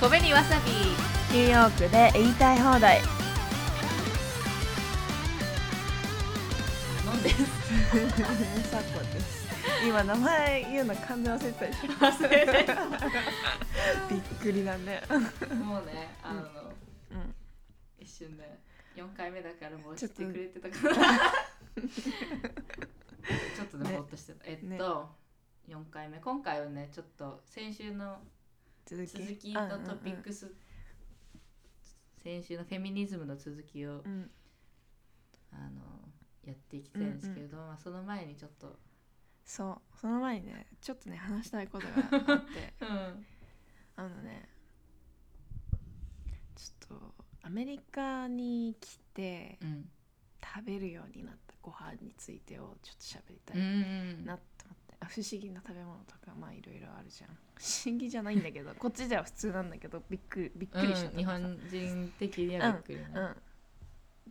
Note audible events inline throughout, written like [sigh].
米にわさび。ニューヨークで言いたい放題。飲んです。[laughs] さこです。今名前言うの完全忘れてたでしょ忘れてびっくりだねもうねあの、うん一瞬ね4回目だからもうちょっと知ってくれてたから。[laughs] ちょっとねねほっとしてた。えっと、ね4回目。今回はねちょっと先週の続き？続きのトピックス、先週のフェミニズムの続きを、うん。うんあのやっていきたいんですけれど、まあ、その前にちょっと、そうその前にねちょっとね話したいことがあって。[laughs] うん。あのねちょっとアメリカに来てうん。食べるようになったご飯についてをちょっと喋りたういん。なっ不思議な食べ物とかまあいろいろあるじゃん。不思議じゃないんだけど [laughs] こっちでは普通なんだけどびっくりびっくりした。日のさ本人的にはびっくり。ね、うん。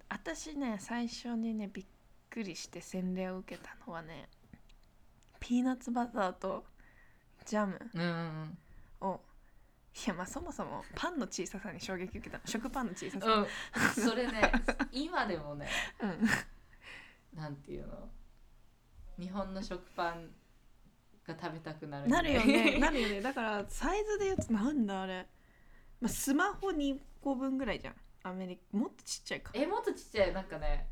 私ね最初にねびっくりして洗礼を受けたのはねピーナッツバターとジャムうんうんをいやまあそもそもパンの小ささに衝撃受けたの。食パンの小ささ、うん、それね今でもね [laughs] うん。なんていうの？日本の食パンが食べたくなる。なるよね。[laughs] なるよね。だからサイズで言うとなんだあれ、まあ、スマホ2個分ぐらいじゃん。アメリカもっとちっちゃいか。えもっとちっちゃい？なんかね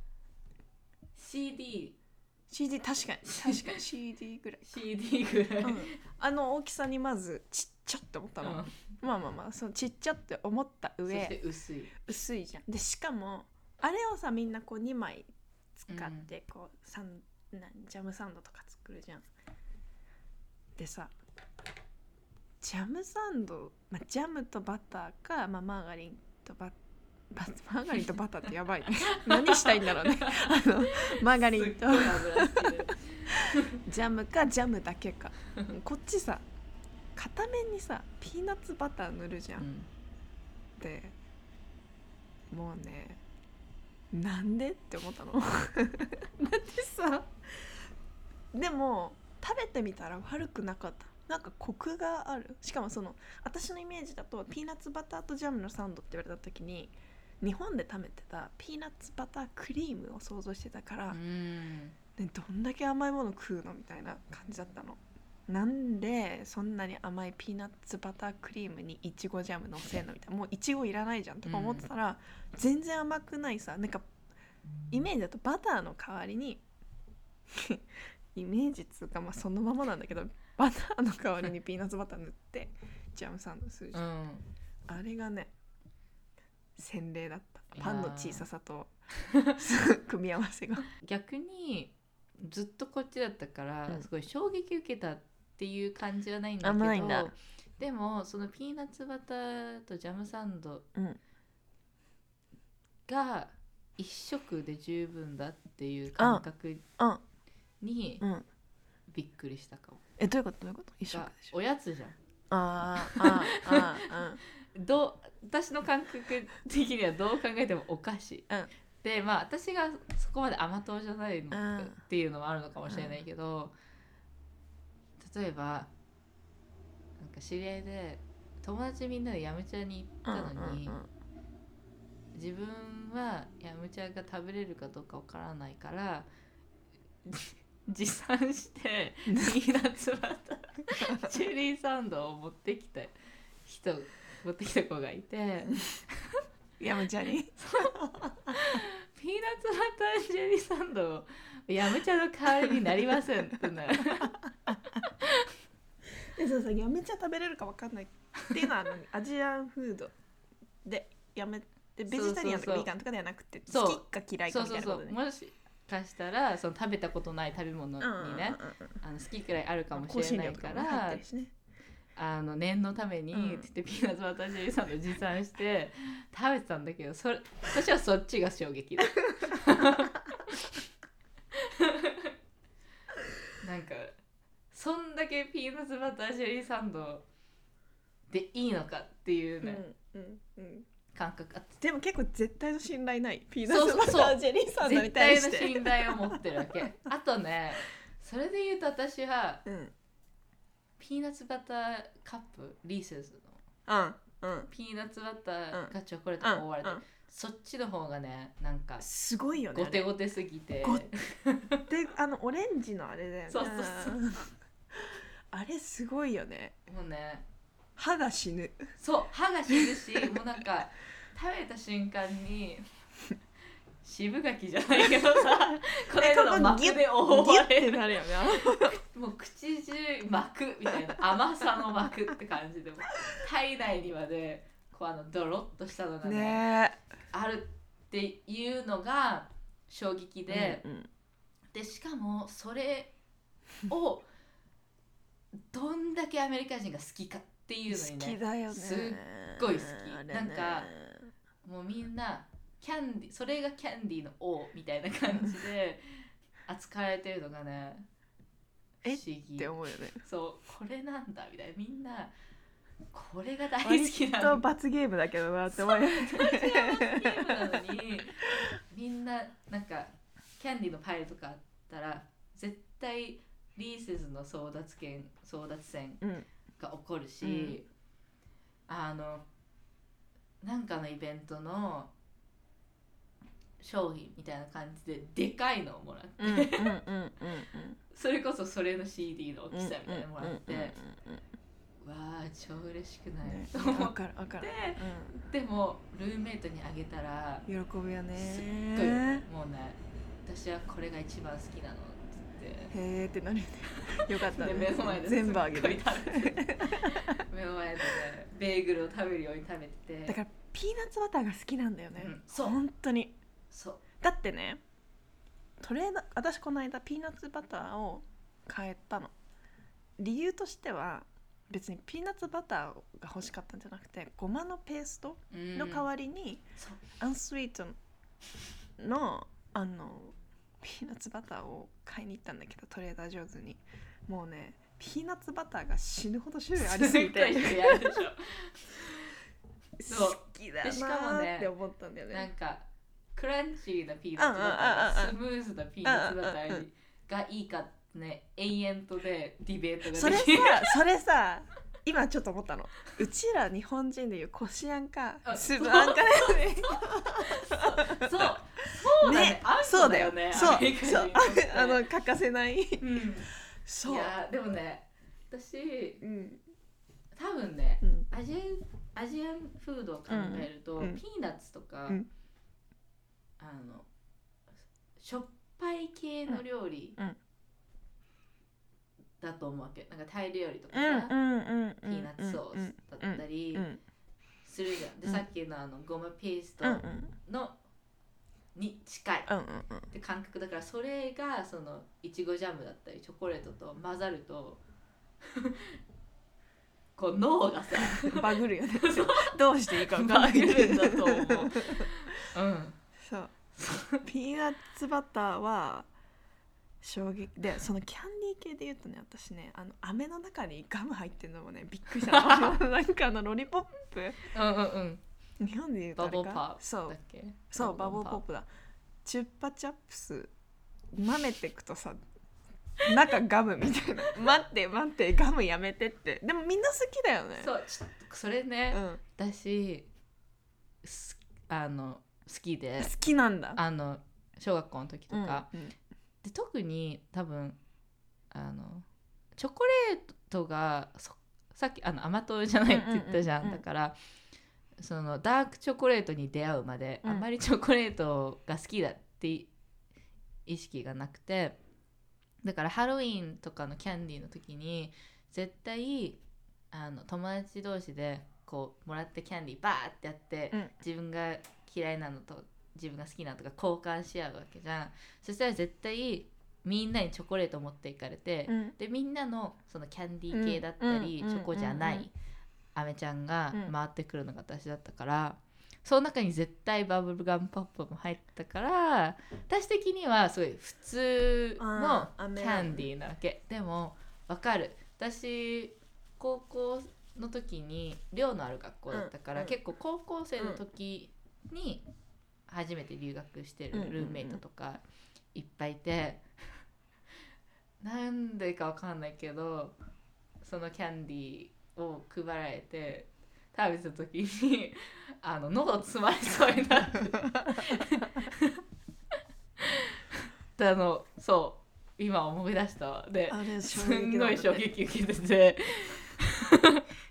CD CD 確かに。確かに。CD ぐらい。か CD ぐらい、うん、あの大きさにまずちっちゃって思ったの、うん。まあまあまあそのちっちゃって思ったそして上薄い。薄いじゃん。でしかもあれをさみんなこう2枚使ってこう、サンなんジャムサンドとか作るじゃんでさジャムサンド、まあ、ジャムとバターか、まあ、マーガリンとババマーガリンとバターってやばい。ね [laughs] 何したいんだろうね。あのマーガリンと。ジャムかジャムだけか。こっちさ片面にさピーナッツバター塗るじゃん、うん。でもうねなんでって思ったの。[laughs] だってさでも食べてみたら悪くなかった。なんかコクがある。しかもその私のイメージだとピーナッツバターとジャムのサンドって言われた時に日本で食べてたピーナッツバタークリームを想像してたから、どんだけ甘いもの食うのみたいな感じだったの。なんでそんなに甘いピーナッツバタークリームにいちごジャムのせんのみたいな。もういちごいらないじゃんとか思ってたら、全然甘くないさなんかイメージだとバターの代わりにイメージっつうかまあそのままなんだけどバターの代わりにピーナッツバター塗ってジャムサンドするじゃん、うん。あれがね洗礼だった。パンの小ささと [laughs] 組み合わせが。逆にずっとこっちだったから、うん。すごい衝撃受けたっていう感じはないんだあけどないんだ。でもそのピーナッツバターとジャムサンドうん。が一食で十分だっていう感覚うんにうん。びっくりしたかも。えどういうこと？どういうこと？一緒がでしょ。おやつじゃん。あーあーあーあ [laughs] どう私の感覚的にはどう考えてもお菓子。うん。でまあ私がそこまで甘党じゃないのうん。っていうのもあるのかもしれないけど、例えばなんか知り合いで友達みんなでヤムチャに行ーったのに、うんうんうん。自分はヤムチャが食べれるかどうかわからないから持参してピーナッツバターチェリーサンドを持ってきた人持ってきた子がいて。ヤムチャに。[laughs] ピーナッツバターチェリーサンドをヤムチャの代わりになりませんってなる。[laughs] えそうそうヤムチャ食べれるかわかんないっていうのは何？アジアンフードでやめてベジタリアンとかそうそうそうビーガンとかではなくてそう好きか嫌いかそうみたいうなことね。そそう。もしかしたらその食べたことない食べ物にね、あの好き嫌いあるかもしれないからあの念のために、うんって言ってピーナッツバターチェリーサンド持参して食べてたんだけどそれ私はそっちが衝撃だなんかそんだけピーナッツバターチェリーサンドでいいのかっていうね、うんうんうん感覚。あってでも結構絶対の信頼ない。ピーナッツバタージェリーサンドに絶対の対して信頼を持ってるわけ。[laughs] あとねそれで言うと私はうん。ピーナッツバターカップリーセスうんうん。ピーナッツバターがチョコレートが覆われてる、うんそっちの方がねなんかすごいよねゴテゴテすぎて。ごであのオレンジのあれだよね。そうそうそう。あれすごいよね。もうね歯が死ぬ。そう歯が死ぬしもうなんか食べた瞬間に渋柿じゃないけどさ [laughs] この間の膜で覆われるてなるよね。もう口中膜みたいな甘さの膜って感じでも。う体内にまでこうあのドロッとしたのがねね。あるっていうのが衝撃で、うんうん。でしかもそれをどんだけアメリカ人が好きかっていうのに好きねだよね。すっごい好き。ね。なんかもうみんなキャンディそれがキャンディーの王みたいな感じで扱われてるのがね不え思議。って思うよね。そう。これなんだみたいな。みんなこれが大好割きなとの罰ゲームだけどなって思うよね。ゲームなのにみんななんかキャンディーのパイルとかあったら絶対リーセズの争奪権争奪戦うんが起こるし、あのなんかのイベントの商品みたいな感じででかいのをもらって、うんうんうんうんそれこそそれの CD の大きさみたいなのもらって、うんうんわあ超嬉しくない、ねと思かるわかる。てでもルームメイトにあげたらうん喜ぶよすっねごいもうね私はこれが一番好きなのてへーってなる。よ [laughs] ねよかったでね目の前で全部あげる。目の前でねベーグルを食べるように食べてて。だからピーナッツバターが好きなんだよね、うんそう。本当に。そう。だってねトレー私この間ピーナッツバターを変えたの。理由としては別にピーナッツバターが欲しかったんじゃなくてごまのペーストうん。の代わりに、アンスイートのあのピーナッツバターを買いに行ったんだけどトレーダー上手に。もうねピーナッツバターが死ぬほど種類ありすぎて。好きだなねーって思ったんだよなんね。かクランチーなピーナッツバターがスムーズなピーナッツバターにがいいかね延々とでディベートがそれさそれさ今ちょっと思ったの。うちら日本人でいうこしあんかあ粒あんかだよね。そうそうだね。あんそうだよね。そうアメリカ人そう。あの欠かせない。うん。いそう。やでもね私うん。多分ねうん。アジアンアジアンフードを考えると、うん。うん。ピーナッツとか、うん。あのしょっぱい系の料理うん。うん。だと思うわけ。なんかタイ料理とかうんさ、うんうんピーナッツソースだったりうんするじゃん、でうん。さっきのあのゴマペーストの、に近い。うんうんうん。って感覚だからそれがそのいちごジャムだったりチョコレートと混ざると [laughs] こう脳がさ [laughs] バグるよね。[laughs] どうしていいか分かんバグないるんだと思う。うん。そう。ピーナッツバターは衝撃。でそのキャンディー系で言うとね私ねあの飴の中にガム入ってるのもねびっくりした。のなんかあのロリポップ。うんうんうん。日本で言うとあバボポップそうだっけ？そう。バボポップだ。チュッパチャップス舐めてくとさ中ガムみたいな。[laughs] 待って待ってガムやめてって。でもみんな好きだよね。そうちょっとそれね、うん、私すあの好きで。好きなんだ。あの小学校の時とか、うん。で特に多分あのチョコレートがそさっきあの甘党じゃないって言ったじゃん,、うんうんうんうん。だからそのダークチョコレートに出会うまで、うん。あまりチョコレートが好きだってい意識がなくてだからハロウィンとかのキャンディーの時に絶対あの友達同士でこうもらってキャンディーバーってやって、うん。自分が嫌いなのと自分が好きなのとか交換し合うわけじゃん。そしたら絶対みんなにチョコレート持っていかれて、うん。でみんなのそのキャンディー系だったり、うん。チョコじゃないアメちゃんがうん。回ってくるのが私だったから、その中に絶対バブルガムポップも入ったから私的にはすごい普通のキャンディーなわけ。でもわかる。私高校の時に寮のある学校だったから、うん結構高校生の時に初めて留学してるルームメイトとかいっぱいいて、[laughs] なんでかわかんないけどそのキャンディーを配られて食べてた時に [laughs] あの喉詰まりそうになって。[laughs] であのそう今思い出したわ。であれすんごい衝撃受けてて。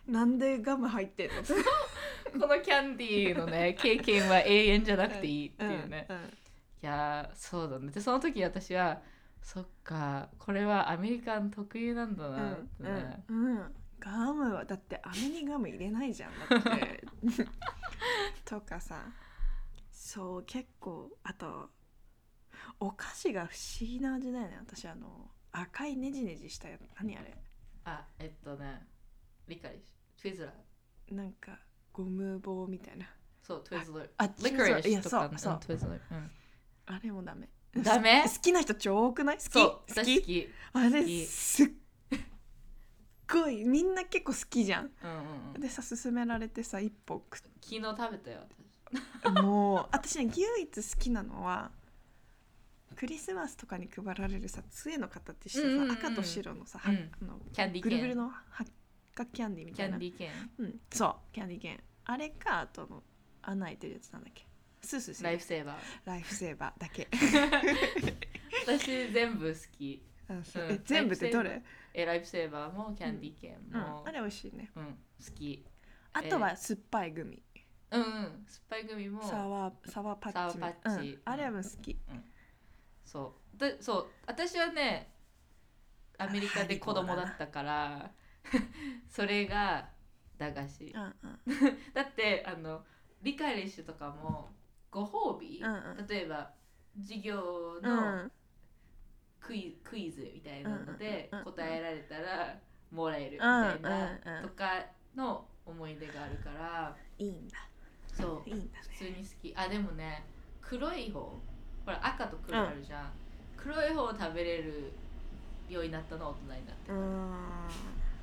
なんでガム入ってんの？[laughs] このキャンディーのね経験は永遠じゃなくていいっていうね、んん。いやーそうだね。でその時私はそっかこれはアメリカン特有なんだなってね、うんうんうんガムはだって飴にガム入れないじゃんだって。[laughs] とかさ。そう結構あとお菓子が不思議な味だよね。私あの赤いネジネジしたやつ何あれ？あえっとねリカリッシュトゥイズラー。なんかゴム棒みたいな。そう Twizzler あ licorice とかそうそう。トゥイズラーうん。あれもダメ。ダメ？好きな人超多くない？好き？好き？き。あれすっごいみんな結構好きじゃん。うんうんうん。でさ勧められてさ一歩食っ昨日食べたよもう私ね唯一好きなのはクリスマスとかに配られるさ杖の形したさ、うんうんうん赤と白のさ、はうん。あの私キャンディーぐるぐるの八角キャンディーみキたいな。ャンディーケン。うん、そうキャンディーケン。あれかあとの穴開いてるやつなんだっけ？スースーするライフセーバー。ライフセーバーだけ。[laughs] 私全部好き。あそう。うん。え全部ってどれ、えライフセーバーもキャンディーケンうん。も、あれ美味しいね。うん、好き。あとは酸っぱいグミ、うんうん。酸っぱいグミも。サワーサワーパッチ。パッチ。うん、あれは好き。そう。でそう。私はねアメリカで子供だったからそれが駄菓子。うんうん。[laughs] だってあのリカリッシュとかもご褒美、うんうん。例えば授業うのんクイ,、クイズみたいなので答えられたらもらえるみたいなとかの思い出があるから。いいんだ。そう。いいんだね。普通に好き。あでもね黒い方。ほら赤と黒あるじゃん、黒い方を食べれるようになったのは大人になって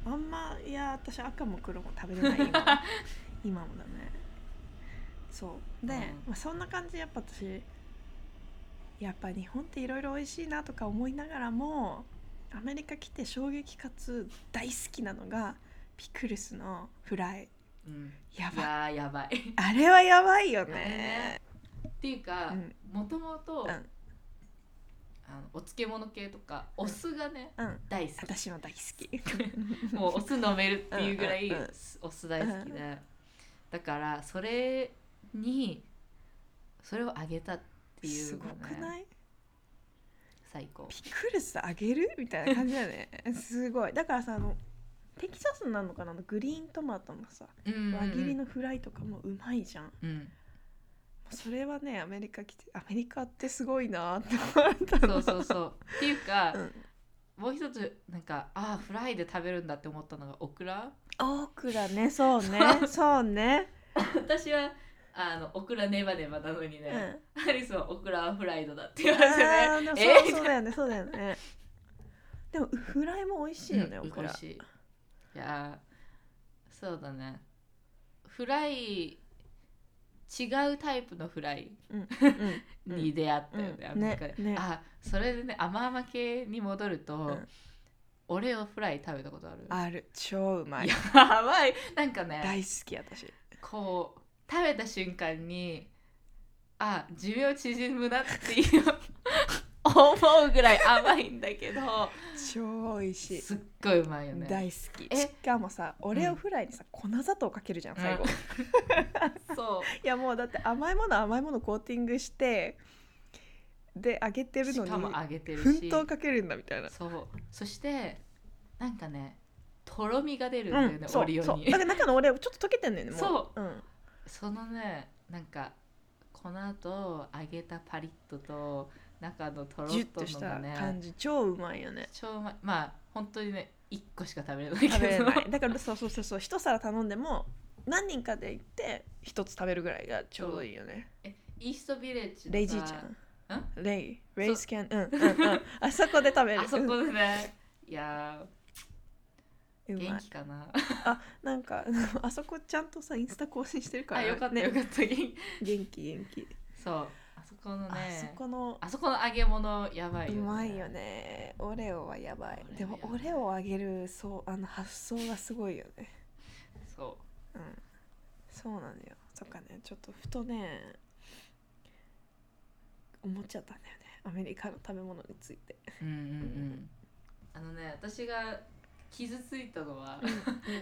あんまいや私赤も黒も食べれない今。[laughs] 今もだね。そう。で、うん。まあ、そんな感じ。でやっぱ私やっぱ日本っていろいろ美味しいなとか思いながらもアメリカ来て衝撃かつ大好きなのがピクルスのフライ。うん。いやばい。やばい。あれはやばいよね。ね。っていうかうん。もともとうん。あのお漬物系とかお酢がね、うん。大好私も大好き。き [laughs] もうお酢飲めるっていうぐらいお酢大好きで。だからそれにそれをあげたっていすごうのね。くない？最高。ピクルスあげる？みたいな感じだよね。[laughs] すごい。だからさあのテキサスなのかな？グリーントマトのさうんうんうん。輪切りのフライとかもうまいじゃん、うん。それはねアメリカ来てアメリカってすごいなって思ったの。そうそうそう。っていうか、[laughs] うん。もう一つなんかああフライで食べるんだって思ったのがオクラ？オクラね。そうね。[laughs] そうね、私はあのオクラネバネバなのにうん、ね、アリスはオクラはフライドだって言われてね。そうそうだよねそうだよね。でもフライも美味しいよね、うんオクラ美味しい。いやーそうだね。フライ違うタイプのフライに出会ったよね、うんアメリカで、ねね。あそれでね甘々系に戻ると、うん。オレオフライ食べたことある。ある。超うまい。やばい。なんかね大好き私。こう食べた瞬間にあ寿命縮むなっていう思うぐらい甘いんだけど超美味しい。すっごいうまいよね。大好き。え？しかもさオレオフライにさ、粉砂糖かけるじゃん最後、うん。い [laughs] そう。やもうだって甘いもの甘いものコーティングしてで揚げてるのにしかも揚げてる粉し糖かけるんだみたいな。そう。そしてなんかねとろみが出るんだよね、そうオリオに。だから中のオレオちょっと溶けてんだよねもう、そうん、そのねなんか粉と揚げたパリッとと中のとろっとした感じ。超うまいよね。超うまい。まあ本当にね1個しか食べれないけど。食べれない。だからそうそうそうそう一皿頼んでも何人かで行って一つ食べるぐらいがちょうどいいよね。えイーストビレッジレイジーちゃん。ん？レイ。レイスキャン。うんうんうん。あそこで食べる。あそこでね。いや元気かな。あなんか [laughs] あそこちゃんとさインスタ更新してるから。あよかったね。よかった。元気。元気そう。あそこのあねそこのあそこの揚げ物やばいうよ、ね、まいよね。オレオはやばい。でもオレオをあげるそうあの発想がすごいよね。そう。ん。そうなんだよ。そっかね。ちょっとふとね思っちゃったんだよね。アメリカの食べ物について。うんうんうん。あのね私が傷ついたのは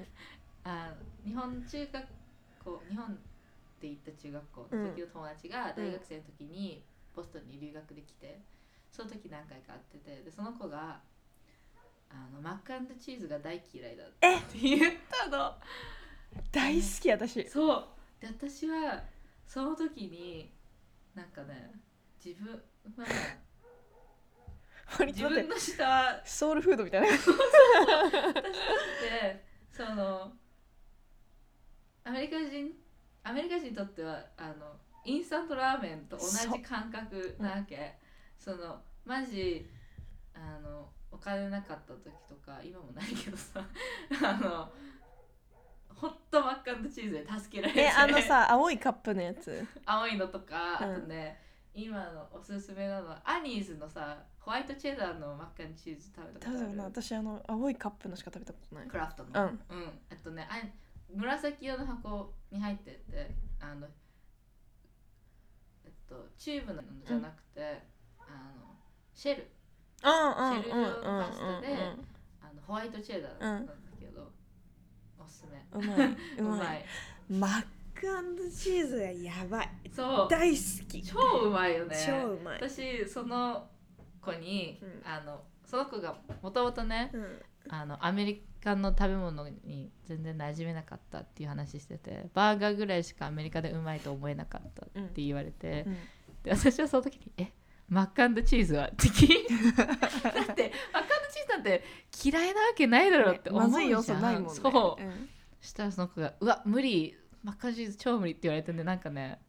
[laughs] あ日本中学校日本って行った中学校の時の友達が大学生の時にボストンに留学できて、その時何回か会っててでその子があのマックアンドチーズが大嫌いだって言ったの。大好き私。そう。で私はその時になんかね自分は自割とだって。分の下。ソウルフードみたいな。[laughs] 私だってそのアメリカ人アメリカ人にとってはあのインスタントラーメンと同じ感覚なわけ。そ,、のマジあのお金なかった時とか今もないけどさあのホットマッカンチーズで助けられて。えあのさ青いカップのやつ。青いのとか、うんあとね今のおすすめなのはアニーズのさホワイトチェダーのマッカンチーズ食べたことある？私あの青いカップのしか食べたことない。クラフトの？うん。うん、えっとねあ紫色の箱に入っててあのえっとチューブのじゃなくて、あのシェル。うんうんシェルうん状のパスタでうんあのホワイトチェダーなんだけど、おすすめ。うんうまい。う [laughs] うまい。マックチーズがやばい。そう。大好き。超うまいよね。超うまい。私その子に、うん。あのその子がもともとねうん。あのアメリカの食べ物に全然馴染めなかったっていう話しててバーガーぐらいしかアメリカでうまいと思えなかったって言われて、うん。で私はその時に「え？ mac and cheese は?」って聞いて。[laughs] だって mac and cheese なんて嫌いなわけないだろうって思うじゃん、まずい要素ないもんね。そう、ん。したらその子が「うわ無理 mac and cheese 超無理」って言われてねなんかね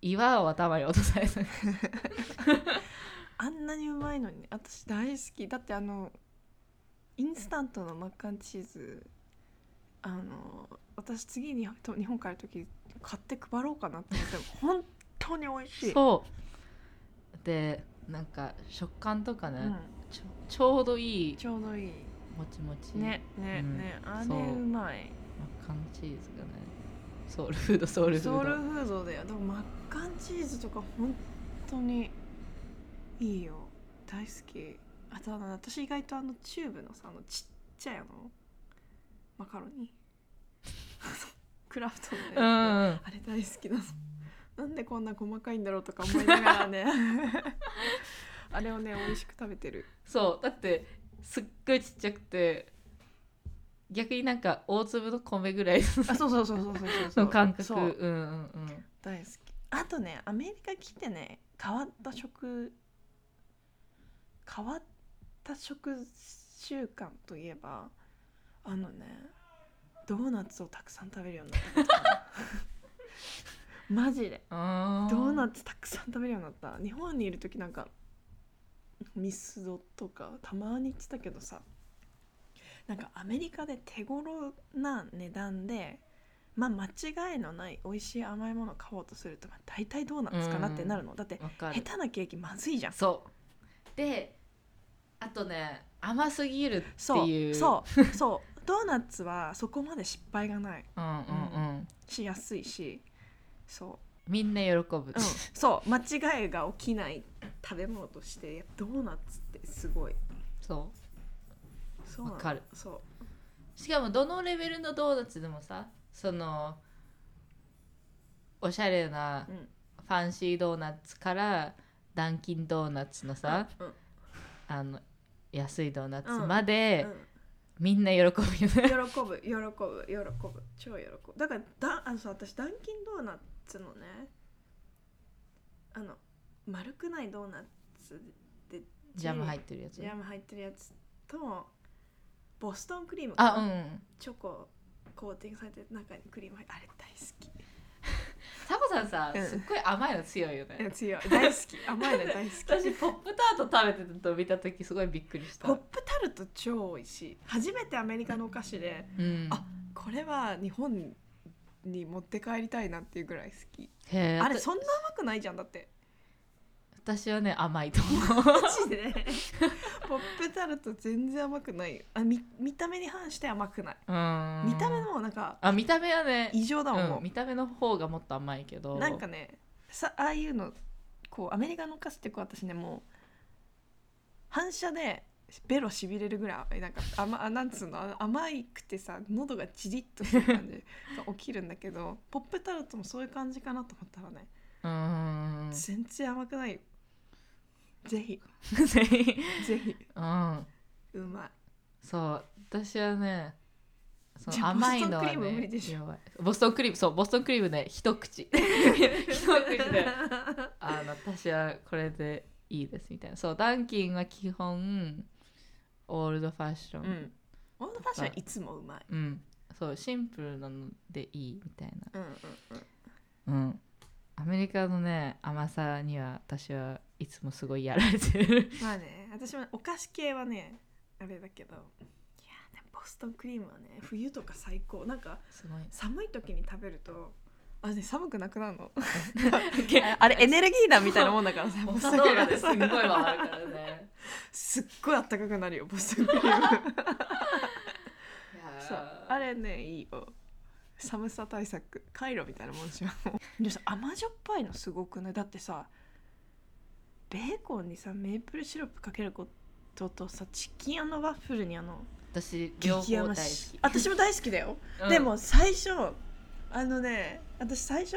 岩を頭に落とされた。あんなにうまいのに私大好き。だってあのインスタントのマッカンチーズあの私次にと日本帰る時買って配ろうかなって思って本当に美味しい。そう。でなんか食感とかね、うん。ちょちょうどいい。ちょうどいい。もちもち。ねねうん。ね。あれそう。うまいカンチーズがねソウルフードソウルフード。ソウルフードだよ。でもマッカンチーズとか本当にいいよ。大好き。あとあの私意外とあのチューブのさあのちっちゃいあのマカロニ？[laughs] クラフトのやつ、うんうん。あれ大好きなの。なんでこんな細かいんだろうとか思いながらね。[laughs] あれをね美味しく食べてる。そう。だってすっごいちっちゃくて逆になんか大粒の米ぐらいあそうそうそうそうそうそう。[laughs] の感覚。そう。うんうんうん。大好き。あとねアメリカ来てね変わった食変わった食習慣といえばあのねドーナツをたくさん食べるようになった。[laughs] マジで。あドーナツたくさん食べるようになった。日本にいる時なんかミスドとかたまに行ってたけどさなんかアメリカで手頃な値段でまあ間違いのない美味しい甘いものを買おうとすると、まあ、大体ドーナツかなってなるの、だって下手なケーキまずいじゃん。そう。であとね甘すぎるってそう。いう。そう。そう。ドーナツはそこまで失敗がない。[laughs] うんうんうん。しやすいし。そみんな喜ぶ、う、うん、そう。間違いが起きない食べ物としてやドーナツってすごい。そわかる。そう。しかもどのレベルのドーナツでもさそのおしゃれなうん。ファンシードーナツからダンキンドーナツのさ、うん。あの安いドーナツうん。まで、うん。みんな喜ぶよね。喜ぶ喜ぶ喜ぶ。超喜ぶ。だからだあのさ私ダンキンドーナツのねあの丸くないドーナツでジャム入ってるやつジャム入ってるやつとボストンクリームあうん。チョココーティングされて中にクリーム入ってあれ大好き。[laughs] サコさんさ、うん。すっごい甘いの強いよね。いや強い。大好き。甘いの大好き。[laughs] 私ポップタート食べてたと見た時すごいびっくりした。ポップタルト超美味しい。初めてアメリカのお菓子でうん、あこれは日本に持って帰りたいなっていうぐらい好き。へえあれそんな甘くないじゃんだって私はね甘いと思う。マジで？ポップタタルト全然甘くないよ。あ見見た目に反して甘くない。うん。見た目もなんかあ見た目はね異常だもん、もうん、見た目の方がもっと甘いけど。なんかねさああいうのこうアメリカのお菓子ってこう私ねもう反射でベロしびれるぐらいなんか甘あなんつうの？あ甘くてさ喉がチリッとする感じが [laughs] 起きるんだけどポップタルトもそういう感じかなと思ったらねうん。全然甘くないよぜひ。うんぜひ。うん。うまいそう。私はねその甘いのはボストンクリーム無理ねボストンクリームそうボストンクリームね一口。[laughs] 一口で。あの私はこれでいいですみたいな。そうダンキンは基本オールドファッション、うん。オールドファッションはいつもうまい。うん。そうシンプルなのでいいみたいな。うんうんうん。うんアメリカのね甘さには私はいつもすごいやられてる。まあね私もお菓子系はねあれだけど。いやでもボストンクリームはね冬とか最高。なんかすごい寒い時に食べるとあれ、ね、寒くなくなるの。[laughs] けあれエネルギー弾みたいなもんだからさお [laughs] ボストンクリーム。すんごい回るからね。すっごいあったかくなるよボストンクリーム。[laughs] そうあれねいいよ寒さ対策カイロみたいなもんじゃん。でもさ甘じょっぱいのすごくない？だってさベーコンにさメープルシロップかけることとさチキンワッフルにあの私両方大好き。し私も大好きだよ、うん。でも最初あのね私最初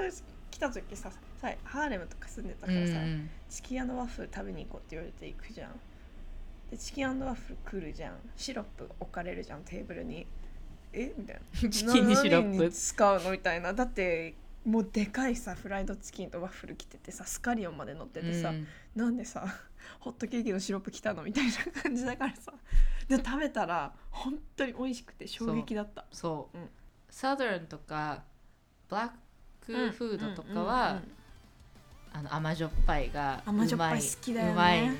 来た時ささハーレムとか住んでたからさ、うんチキンワッフル食べに行こうって言われて行くじゃん。でチキンワッフル来るじゃん。シロップ置かれるじゃんテーブルにえ？みたいな。チキンにシロップ。使うの？みたいな。だってもうでかいさフライドチキンとワッフル来ててさスカリオンまで乗っててさ、うん。なんでさホットケーキのシロップ来たの？みたいな感じだからさ。で食べたら本当に美味しくて衝撃だった。そう、う。ん。サザンとかブラックフードとかは、うんうんうん。あの甘じょっぱいがうま甘じょっぱい好きだよね。うまい、うん。うん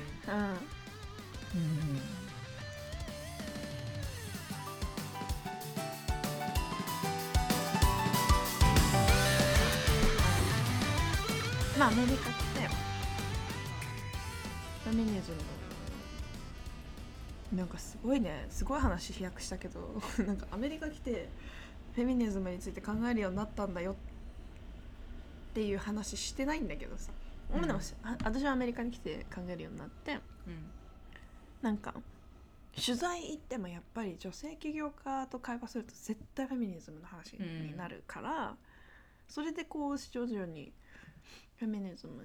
まあアメリカってフェミニズムなんかすごいね。すごい話飛躍したけど [laughs] なんかアメリカ来てフェミニズムについて考えるようになったんだよっていう話してないんだけどさ、うん。でもあ私はアメリカに来て考えるようになってうんなんか取材行ってもやっぱり女性起業家と会話すると絶対フェミニズムの話になるから、それでこう徐々にフェミニズム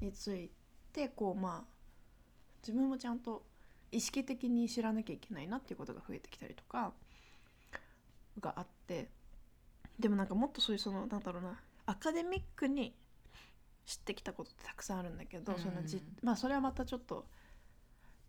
についてこうまあ自分もちゃんと意識的に知らなきゃいけないなっていうことが増えてきたりとかがあってでもなんかもっとそういうそのなんだろうなアカデミックに知ってきたことってたくさんあるんだけど、うんそのじまあそれはまたちょっと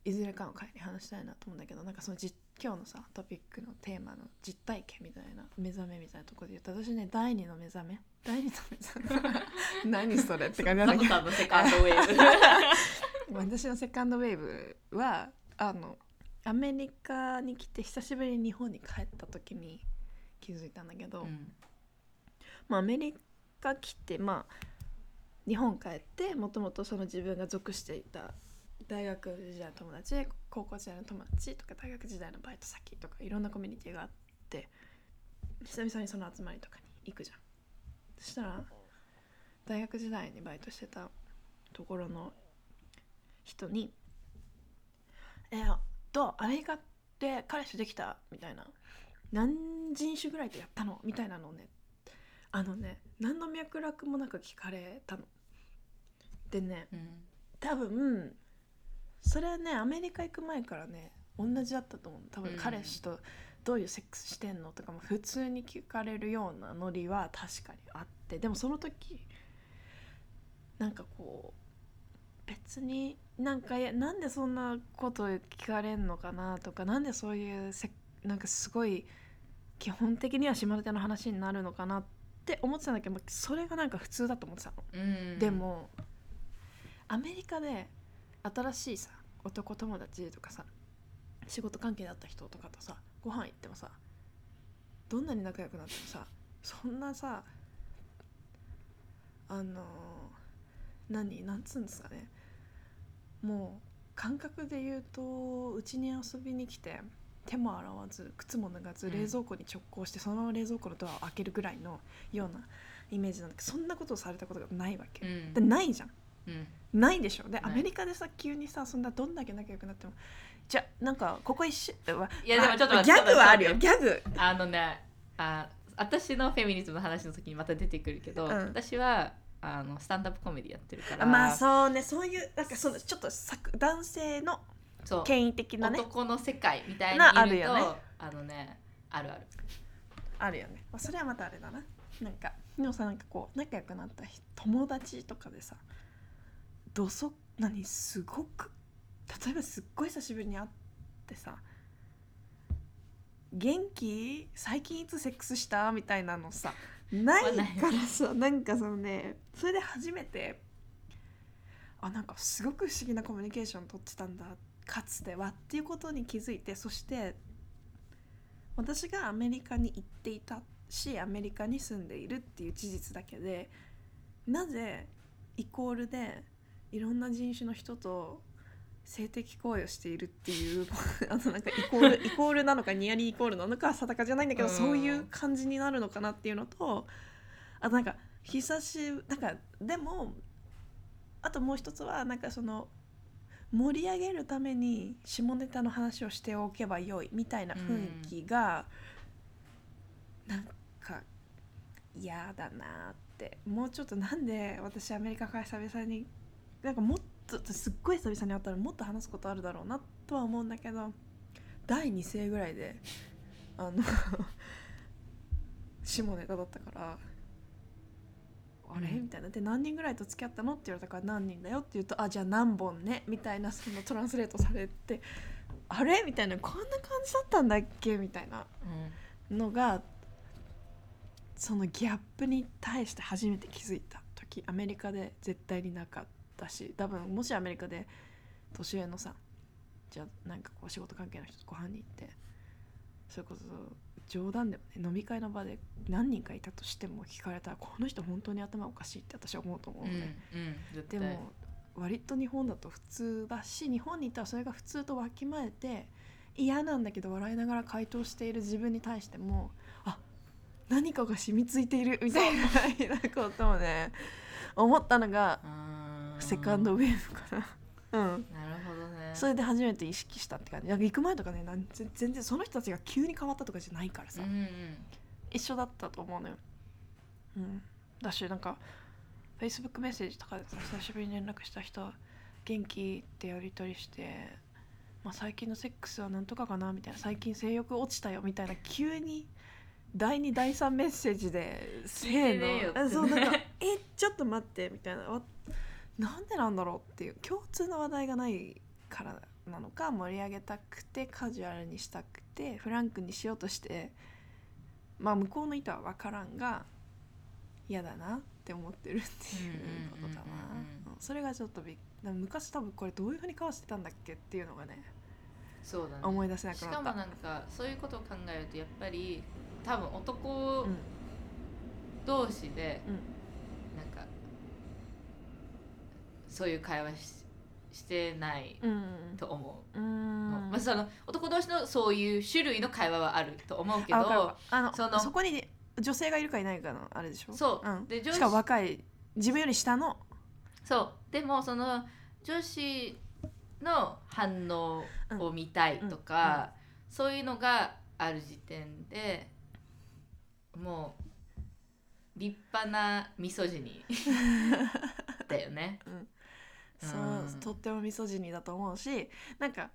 いずれかの回に話したいなと思うんだけどなんかそのじ今日のさトピックのテーマの実体験みたいな目覚めみたいなところで言うと私ね第二の目覚め。第二の目覚め。[laughs] 何それって感じなんだけど。セカンドウェーブ。私のセカンドウェーブはあのアメリカに来て久しぶりに日本に帰った時に気づいたんだけど、うん。まあ、アメリカ来てまあ日本帰ってもともとその自分が属していた大学時代の友達高校時代の友達とか大学時代のバイト先とかいろんなコミュニティがあって久々にその集まりとかに行くじゃんそしたら大学時代にバイトしてたところの人に「えどう？アメリカって彼氏できた?」みたいな「何人種ぐらいでやったの?」みたいなのをねあのね何の脈絡もなく聞かれたの。でねうん多分それはねアメリカ行く前からね同じだったと思う多分うん。彼氏とどういうセックスしてんのとかも普通に聞かれるようなノリは確かにあって。でもその時なんかこう別になんかなんでそんなこと聞かれんのかなとかなんでそういうせなんかすごい基本的には島手の話になるのかなって思ってたんだけどそれがなんか普通だと思ってたの。うん。でもアメリカで新しいさ男友達とかさ仕事関係だった人とかとさご飯行ってもさどんなに仲良くなってもさそんなさあの何なんつうんですかね。も感覚で言うとうちに遊びに来て手も洗わず靴も脱がずうん。冷蔵庫に直行してそのまま冷蔵庫のドアを開けるぐらいのようなイメージなんだけどそんなことをされたことがないわけ、うん。でないじゃん。うんないでしょ。でない。アメリカでさ急にさそんなどんだけ仲良くなってもじゃあなんかここ一週いやでもちょっとギャグはあるよ。ギャグ。あのねあ私のフェミニズムの話の時にまた出てくるけど、うん。私はあのスタンダップコメディやってるからまあそうねそういうなんかそうちょっとさ男性の権威的なね男の世界みたいになあいるよね。あのねあるある。あるよね、まあ、それはまたあれだな。なんかでもさなんかこう仲良くなった人友達とかでさどそ何すごく例えばすっごい久しぶりに会ってさ「元気？最近いつセックスした?」みたいなのさないからさなんかそのねそれで初めてあなんかすごく不思議なコミュニケーション取ってたんだかつてはっていうことに気づいてそして私がアメリカに行っていたしアメリカに住んでいるっていう事実だけでなぜイコールでいろんな人種の人と性的行為をしているっていう [laughs] あのなんかイコール [laughs] イコールなのかニアリーイコールなのか定かじゃないんだけど、うん。そういう感じになるのかなっていうのとあとなんか久しぶなんかでもあともう一つはなんかその盛り上げるために下ネタの話をしておけばよいみたいな雰囲気が、なんか嫌だなって。もうちょっとなんで私アメリカから久々になんかもっとすっごい久々に会ったらもっと話すことあるだろうなとは思うんだけど第2声ぐらいであの [laughs] 下ネタだったから。あれ？うんみたいな。で何人ぐらいと付き合ったの？って言われたから何人だよって言うとあじゃあ何本ね？みたいなそのトランスレートされて [laughs] あれ？みたいな。こんな感じだったんだっけ？みたいなのがそのギャップに対して初めて気づいた時。アメリカで絶対になかったし多分もしアメリカで年上のさじゃあなんかこう仕事関係の人とご飯に行ってそれこそ冗談でもね飲み会の場で何人かいたとしても聞かれたらこの人本当に頭おかしいって私は思うと思ううんので、うんうんでも割と日本だと普通だし日本にいたらそれが普通とわきまえて嫌なんだけど笑いながら回答している自分に対してもあ何かが染みついているみたいな [laughs] ことをね思ったのがセカンドウェーブかな。うん、なるほどね。それで初めて意識したって感じ。なんか行く前とかねなん全全然その人たちが急に変わったとかじゃないからさ、うんうん一緒だったと思うのよ。うん、だしなんか Facebook メッセージとかでさ久しぶりに連絡した人元気ってやり取りして、まあ、最近のセックスはなんとかかなみたいな最近性欲落ちたよみたいな急に第2第3メッセージで「せ聞いてねえよって。ねーの」あそうなんか「えちょっと待って」みたいな。わなんでなんだろうっていう共通の話題がないからなのか盛り上げたくてカジュアルにしたくてフランクにしようとしてまあ向こうの意図は分からんが嫌だなって思ってるっていうことだな。それがちょっとび昔多分これどういうふうに交わしてたんだっけっていうのがねそうだね。思い出せなくなった。しかもなんかそういうことを考えるとやっぱり多分男うん。同士でうんかそういう会話ししてないうん。と思う、うん。まあ、その男同士のそういう種類の会話はあると思うけどあのそのそこに女性がいるかいないかのあれでしょ？そう、うん、で女子しかも若い自分より下の？そう。でもその女子の反応を見たいとか、そういうのがある時点でもう立派なミソジニだよね。[laughs] そう、うん。とってもミソジニーだと思うしなんか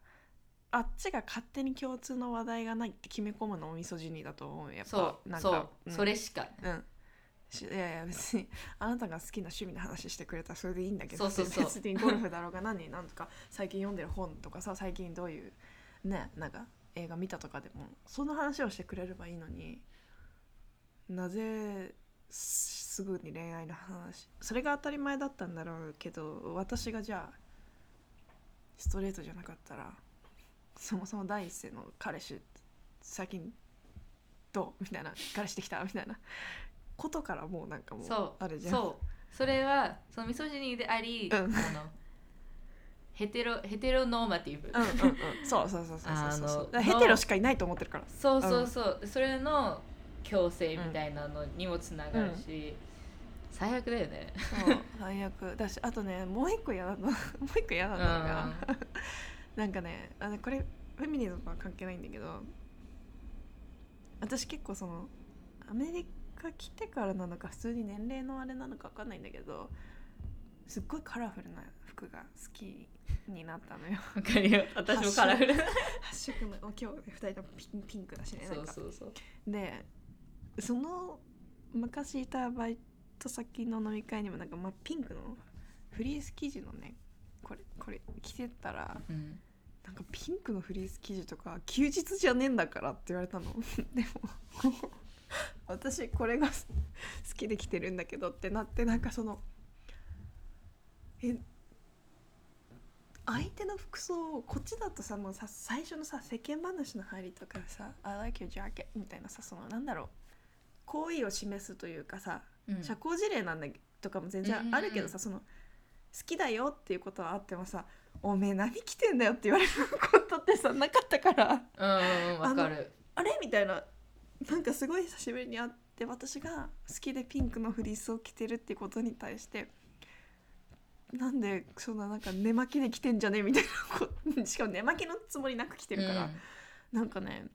あっちが勝手に共通の話題がないって決め込むのもミソジニーだと思うやっぱ。そうなんかそう、ん。それしか。うん。しいやいや別にあなたが好きな趣味の話してくれたらそれでいいんだけどそうそうそう。別にゴルフだろうが何なんとか最近読んでる本とかさ最近どういうねなんか映画見たとかでもその話をしてくれればいいのになぜすぐに恋愛の話。それが当たり前だったんだろうけど私がじゃあストレートじゃなかったらそもそも第一声の彼氏最近どうみたいな彼氏できたみたいなことからもうなんかもうあれじゃん。そう。それはそのミソジニーであり、うん。あのヘテロヘテロノーマティブ、うんうんうん。そうそうそうそうそうそう。ヘテロしかいないと思ってるから。そうそうそう、それの強制みたいなのにもつながるし、最悪だよね。そう最悪。だしあとねもう一個嫌なの。[laughs] もう一個嫌なのが、[laughs] なんかねあのこれフェミニズムとは関係ないんだけど私結構そのアメリカ来てからなのか普通に年齢のあれなのか分かんないんだけどすっごいカラフルな服が好きになったのよ。わかるよ。[laughs] 私もカラフル。発色の今日ね2人ともピンピンクだしねそうそうそう。でその昔いたバイト先の飲み会にもなんか、まあ、ピンクのフリース生地のねこれこれ着てたらうんなんかピンクのフリース生地とか休日じゃねえんだからって言われたの。[laughs] でも [laughs] 私これが好きで着てるんだけどってなってなんかそのえ相手の服装こっちだとさもうさ最初のさ世間話の入りとかさ「I like your jacket」みたいなさそのなんだろう。好意を示すというかさうん。社交辞令なんだとかも全然あるけどさ、その好きだよっていうことはあってもさ「おめえ何着てんだよ」って言われることってさなかったから。うんうんうんわかる。あれみたいななんかすごい久しぶりに会って私が好きでピンクのフリースを着てるっていうことに対してなんでそんななんか寝巻きで着てんじゃねえみたいなこしかも寝巻きのつもりなく着てるから、うん。なんかね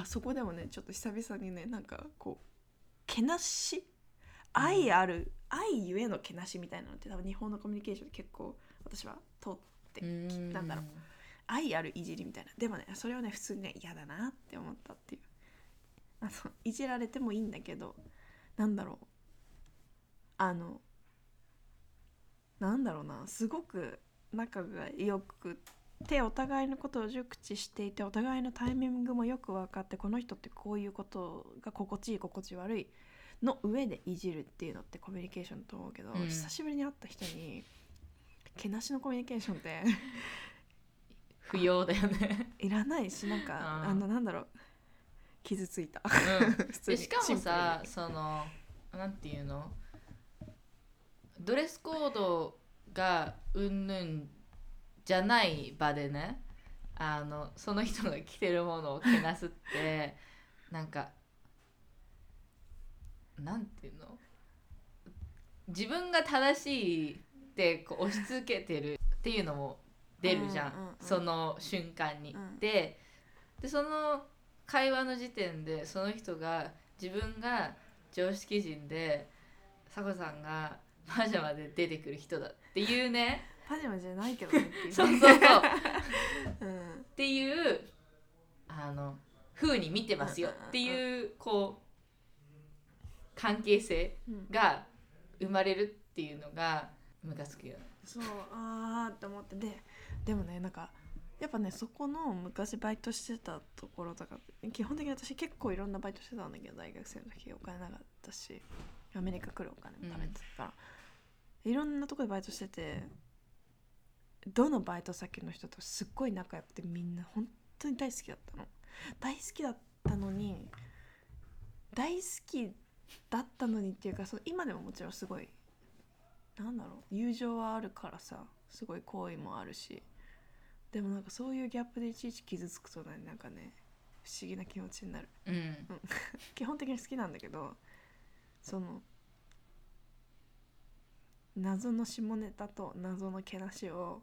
あそこでもねちょっと久々にねなんかこうけなし？愛ある愛ゆえのけなしみたいなのって多分日本のコミュニケーションで結構私は通ってうん。なんだろう。愛あるいじりみたいな。でもねそれはね普通にね嫌だなって思ったっていう。あのいじられてもいいんだけどなんだろう。あのなんだろうな。すごく仲が良くてお互いのことを熟知していてお互いのタイミングもよく分かってこの人ってこういうことが心地いい心地悪いの上でいじるっていうのってコミュニケーションだと思うけど、うん。久しぶりに会った人にけなしのコミュニケーションって不要だよね。いらないしなんかあのなんだろう傷ついた。うん。[laughs] 普通にでしかもさそのなんていうの？ドレスコードがうんぬんじゃない場でねあのその人が着てるものをけなすって [laughs] なんかなんていうの？自分が正しいってこう押し付けてるっていうのも出るじゃん,、うんうんうんその瞬間に。うん。ででその会話の時点でその人が自分が常識人で佐子さんがパジャマで出てくる人だっていうねパジャマじゃないけどねっていう。[laughs] そうそうそう。っうん。ていうあの風に見てますよ。っていうこう関係性うん。が生まれるっていうのがムカつくよね。そうあーって思って。ででもねなんかやっぱねそこの昔バイトしてたところとか基本的に私結構いろんなバイトしてたんだけど大学生の時お金なかったしアメリカ来るお金も貯めてたから、いろんなとこでバイトしててどのバイト先の人とすっごい仲良くてみんな本当に大好きだったの。大好きだったのに大好きだったのにっていうかそう今でももちろんすごいなんだろう友情はあるからさすごい好意もあるしでもなんかそういうギャップでいちいち傷つくとねなんかね不思議な気持ちになる。うん。[laughs] 基本的に好きなんだけどその謎の下ネタと謎のけなしを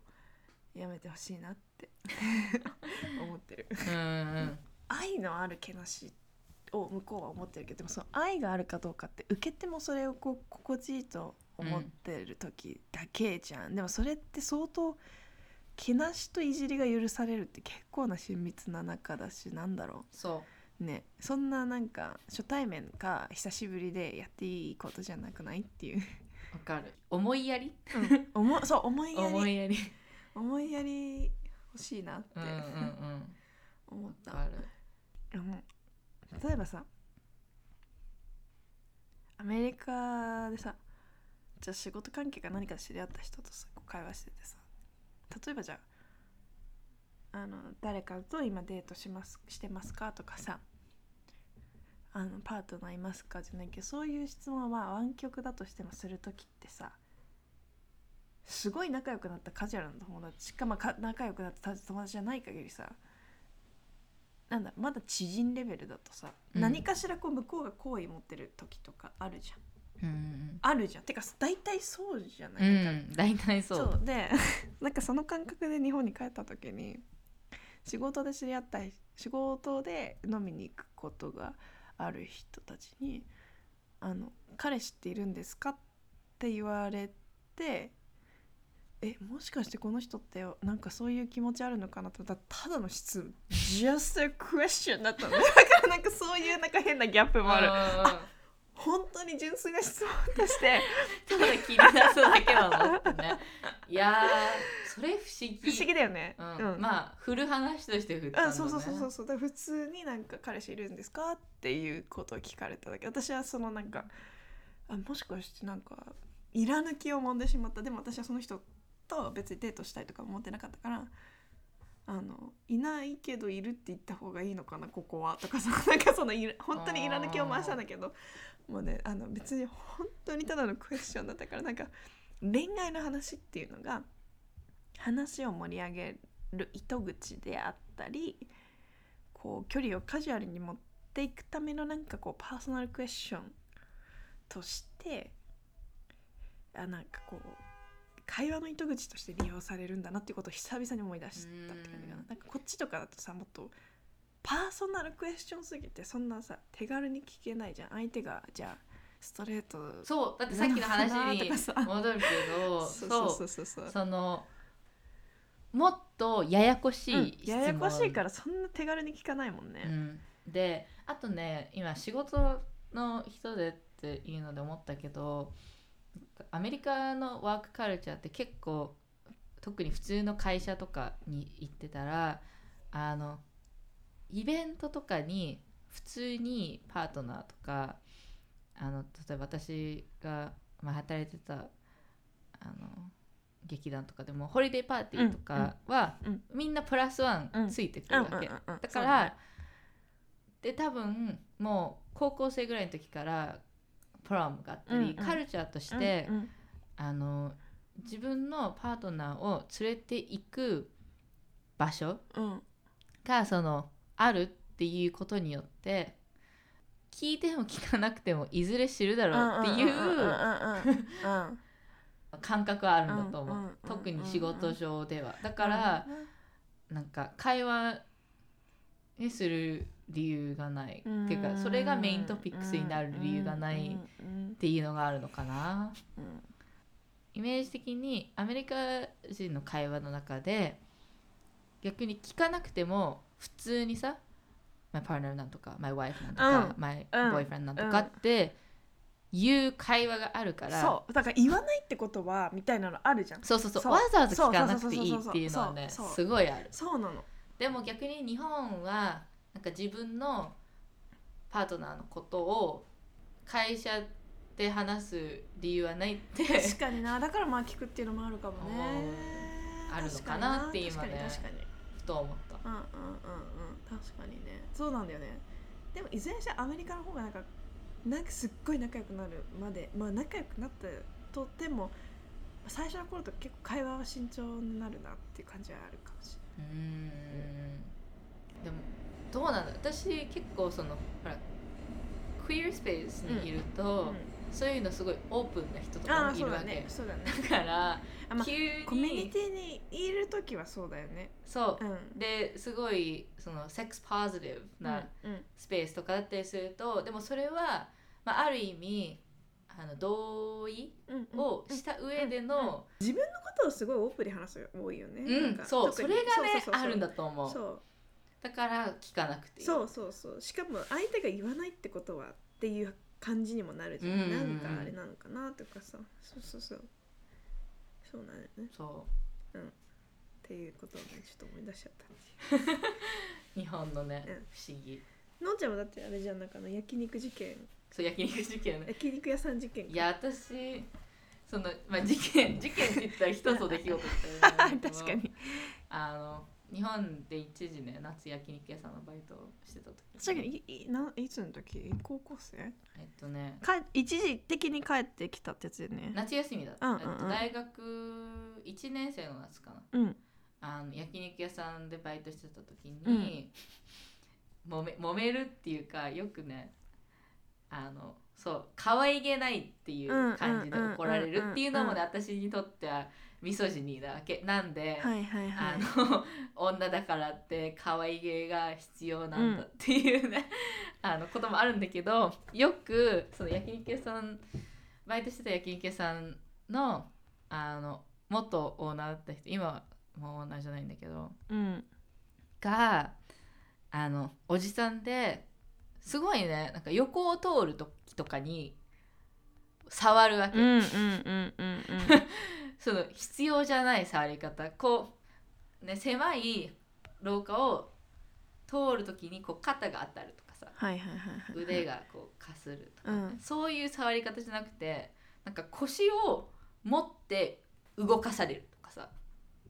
やめてほしいなって [laughs] 思ってる。うんうん。愛のあるけなしを向こうは思ってるけどでもその愛があるかどうかって受けてもそれをこう心地いいと思ってる時だけじゃん、でもそれって相当けなしといじりが許されるって結構な親密な仲だしなんだろそう。ね。そんななんか初対面か久しぶりでやっていいことじゃなくないっていう、わかる。思いやり？うん、思そう思いやり。思いやり思いやり欲しいなってうんうんうん。思った、あの例えばさアメリカでさじゃあ仕事関係か何かで知り合った人とさ会話しててさ例えばじゃああの誰かと今デートしますしてますかとかさあのパートナーいますかじゃないけどそういう質問は湾曲だとしてもする時ってさすごい仲良くなったカジュアルな友達。しかもか仲良くなった友達じゃない限りさなんだまだ知人レベルだとさ、うん。何かしらこう向こうが好意持ってる時とかあるじゃん。うんあるじゃん。てか大体そうじゃなうい、なんかん大体そう。そう。で [laughs] なんかその感覚で日本に帰った時に仕事で知り合った仕事で飲みに行くことがある人たちに「あの彼氏っているんですか?」って言われて「えもしかしてこの人ってなんかそういう気持ちあるのかな?」とたただの質問 just a question だったのだからなんかそういうなんか変なギャップもある。あ本当に純粋な質問としてただ切り出すだけなのってね。いやーそれ不思議。不思議だよね。うん。まあ振る話として振ったんだ、ね、うん、そうそうそうそう。そうだ普通になんか彼氏いるんですかっていうことを聞かれただけ。私はそのなんかあもしかしてなんかいらぬ気を揉んでしまった。でも私はその人と別にデートしたいとか思ってなかったからあのいないけどいるって言った方がいいのかなここは。とかさなんかそのい本当にいらぬ気を回したんだけど。もうねあの別に本当にただのクエスチョンだったからなんか恋愛の話っていうのが話を盛り上げる糸口であったりこう距離をカジュアルに持っていくためのなんかこうパーソナルクエスチョンとしてあなんかこう会話の糸口として利用されるんだなっていうことを久々に思い出したって感じかな。うん。なんかこっちとかだとさもっとパーソナルクエスチョンすぎてそんなさ手軽に聞けないじゃん。相手がじゃあストレート。そう。だってさっきの話に戻るけど [laughs] そうそそううそう。そうそうそのもっとややこしいうんややこしいからそんな手軽に聞かないもんね、うん、であとね今仕事の人でっていうので思ったけどアメリカのワークカルチャーって結構特に普通の会社とかに行ってたらあのイベントとかに普通にパートナーとかあの例えば私が、まあ、働いてたあの劇団とかでもホリデーパーティーとかは、うんうんみんなプラスワンついてくるわけ、だから、で多分もう高校生ぐらいの時からプロムがあったり、うんうん。カルチャーとして、ねうんうん。あの自分のパートナーを連れて行く場所うん。がそのあるっていうことによって聞いても聞かなくてもいずれ知るだろうっていんんんうんううんうん感覚はあるんだと思う、うんうんうん特に仕事上では。だから、なんか会話にする理由がない、うんっていうかそれがメイントピックスになる理由がないっうん。ていうのがあるのかな。うん。イメージ的にアメリカ人の会話の中で逆に聞かなくても普通にさ My partner なんとか My wife なんとか、うん。My うん。boyfriend なんとかっていう会話があるから、そう。だから言わないってことはみたいなのあるじゃん。そうそうそう。わざわざ聞かなくていいっていうのはねすごいある。そう。なのでも逆に日本はなんか自分のパートナーのことを会社で話す理由はないって。確かにな。だからまあ聞くっていうのもあるかもね。あるのかなって今ね。確かに確かにふと思った。うんうんうんうん。確かにね。そうなんだよね。でもいずれにしてアメリカの方がなんかなんかすっごい仲良くなるまでまあ仲良くなったとても最初の頃と結構会話は慎重になるなっていう感じはあるかもしうーん。でもどうなんだ私結構そのほらクイアスペースにいると、そういうのすごいオープンな人とあかもいるわけ、ねそうだね。だから、あまあ急にコミュニティにいる時はそうだよね。そう。うん。ですごいそのセックスポジティブなうんスペースとかだったりすると、でもそれは、まあ、ある意味あの同意うんうん。をした上での、自分のことをすごいオープンに話す人多いよね、うん。そう。それがねそうそうそうそう。あるんだと思う。そうだから聞かなくていい。そうそうそう。しかも相手が言わないってことはっていう感じにもなるじゃん,、うんうんうん。なんかあれなのかなとかさ。そうそうそう。そうなんだよね。そっていうことをねちょっと思い出しちゃった。う [laughs] 日本のね、うん。不思議。のんちゃんもだってあれじゃん。なんかあの焼肉事件。そう焼肉事件。ね焼肉屋さん事件いや私その、まあ、事件事件って言ったら一つの出来事って [laughs] 確かに。あの日本で一時ね夏焼肉屋さんのバイトをしてた時。さっきいいないつの時？高校生？えっとね。か一時的に帰ってきたってやつだよね。夏休みだった、うんうんうん。えっと大学1年生の夏かな。うん。あの焼肉屋さんでバイトしてた時に、揉め揉めるっていうかよくねあのそう可愛げないっていう感じで怒られるっていうのもねうん。私にとってはミソジニーなわけ。なんで、はいはいはい。あの女だからって可愛げが必要なんだっていうね、あのこともあるんだけどよくその焼肉屋さんバイトしてた焼肉屋さんのあの元オーナーだった人今はもうオーナーじゃないんだけどうん。があのおじさんですごいねなんか横を通る時とかに触るわけ、その必要じゃない触り方。こうね狭い廊下を通る時にこう肩が当たるとかさ。はいはいはいはい腕がこうかするとか、ねうん。そういう触り方じゃなくてなんか腰を持って動かされるとかさ、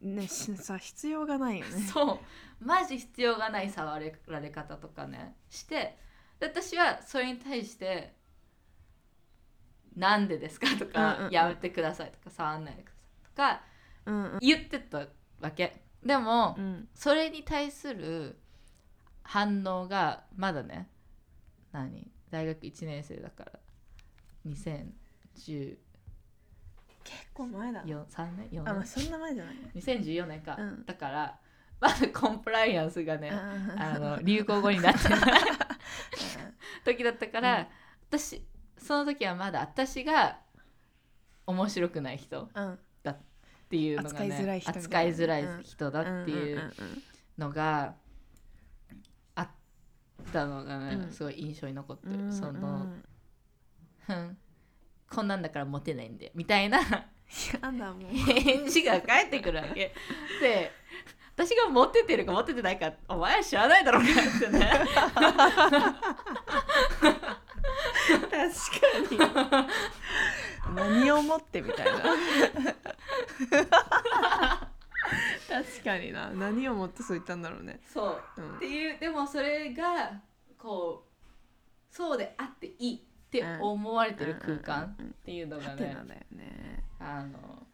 ねしさ必要がないよね。[laughs] そう。マジ必要がない触られ方とかね。してで私はそれに対して「なんでですか?」とか、うんうんうん。やめてください」とか「触んないでください」とかうんうん。言ってたわけ。でも、うん。それに対する反応がまだね何？大学1年生だから。2014結構前だな。3年？4年？あまあそんな前じゃない。ね2014年か、うん。だからまだコンプライアンスがね、ああの流行語になってない。[laughs] 時だったから、私その時はまだ私が面白くない人。っうんていうのがね。扱いづらい人だっていうのがあったのがね、うん。すごい印象に残ってる、うんその、うんこんなんだからモテないんだよみたいな。返事が返ってくるわけ。で私がモテてるかモテてないかお前は知らないだろうかってね。確かに何をもってみたいな。確かにな。何をもってそう言ったんだろうね。そう。うん。っていうでもそれがこうそうであっていいって思われてる空間っていうのがね。ハテナだよね。あの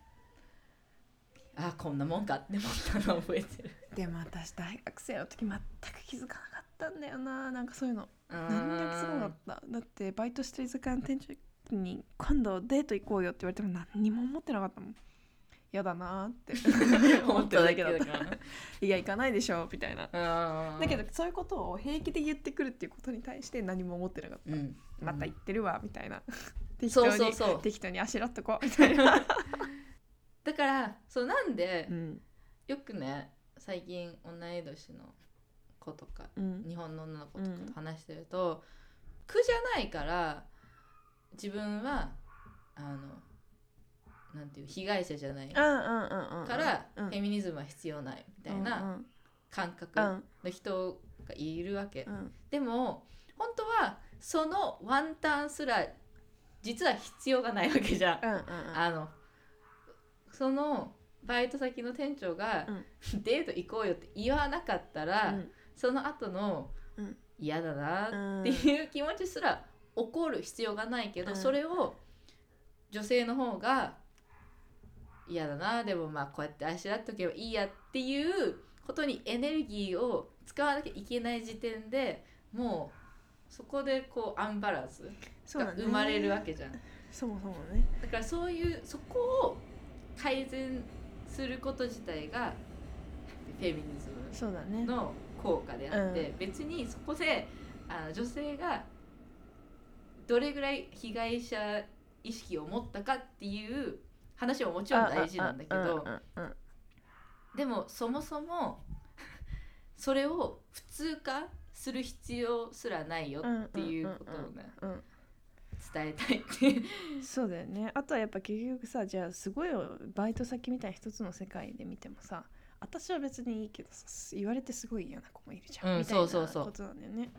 あこんなもんかって思ったのを覚えてる。でも私大学生の時全く気づかなかったんだよな。なんかそういうの。何何にも気づかなかった。だってバイトしてる居酒屋の店長に今度デート行こうよって言われても何にも思ってなかったもん。やだなーって。[laughs] 思ってるだけだった。から。いや行かないでしょみたいな。だだけどそういうことを平気で言ってくるっていうことに対して何も思ってなかった、うん。また言ってるわみたいな。適そ当にうそうそう。適当にあしらっとこうみたいな、[laughs] だからそうなんでうん。よくね最近同い年の子とかうん。日本の女の子とかと話してると、苦じゃないから自分はあのなんていう被害者じゃないかうんうんうんうん。ら、うん。フェミニズムは必要ないみたいな感覚うん。の人がいるわけ、うん。でも本当はそのワンタンすら実は必要がないわけじゃん。うんうんあのそのバイト先の店長が、デート行こうよって言わなかったら、うん。その後のうん。嫌だなうん。っていう気持ちすら怒る必要がないけど、うん。それを女性の方が嫌だなでもまあこうやってあしらっとけばいいやっていうことにエネルギーを使わなきゃいけない時点でもうそこでこうアンバランスが生まれるわけじゃん。そもそもね。だからそういうそこを改善すること自体がフェミニズそうだね。ムの効果であって、う別にそこであの女性がどれぐらい被害者意識を持ったかっていう話ももちろん大事なんだけどでもそもそも [laughs] それを普通化する必要すらないよっていうことをねうんうん伝えたいって。そうだよね。あとはやっぱ結局さじゃあすごいバイト先みたいな一つの世界で見てもさ私は別にいいけどさ言われてすごい嫌な子もいるじゃん、うんみたいなそうそうそう。ことなんだよね。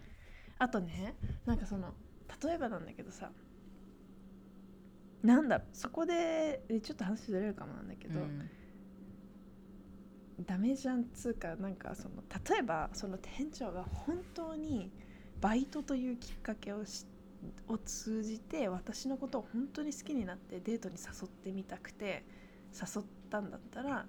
あとねなんかその例えばなんだけどさなんだろうそこでえちょっと話ずれるかもなんだけど、うん。ダメじゃんつうかなんかその例えばその店長が本当にバイトというきっかけをしを通じて私のことを本当に好きになってデートに誘ってみたくて誘ったんだったら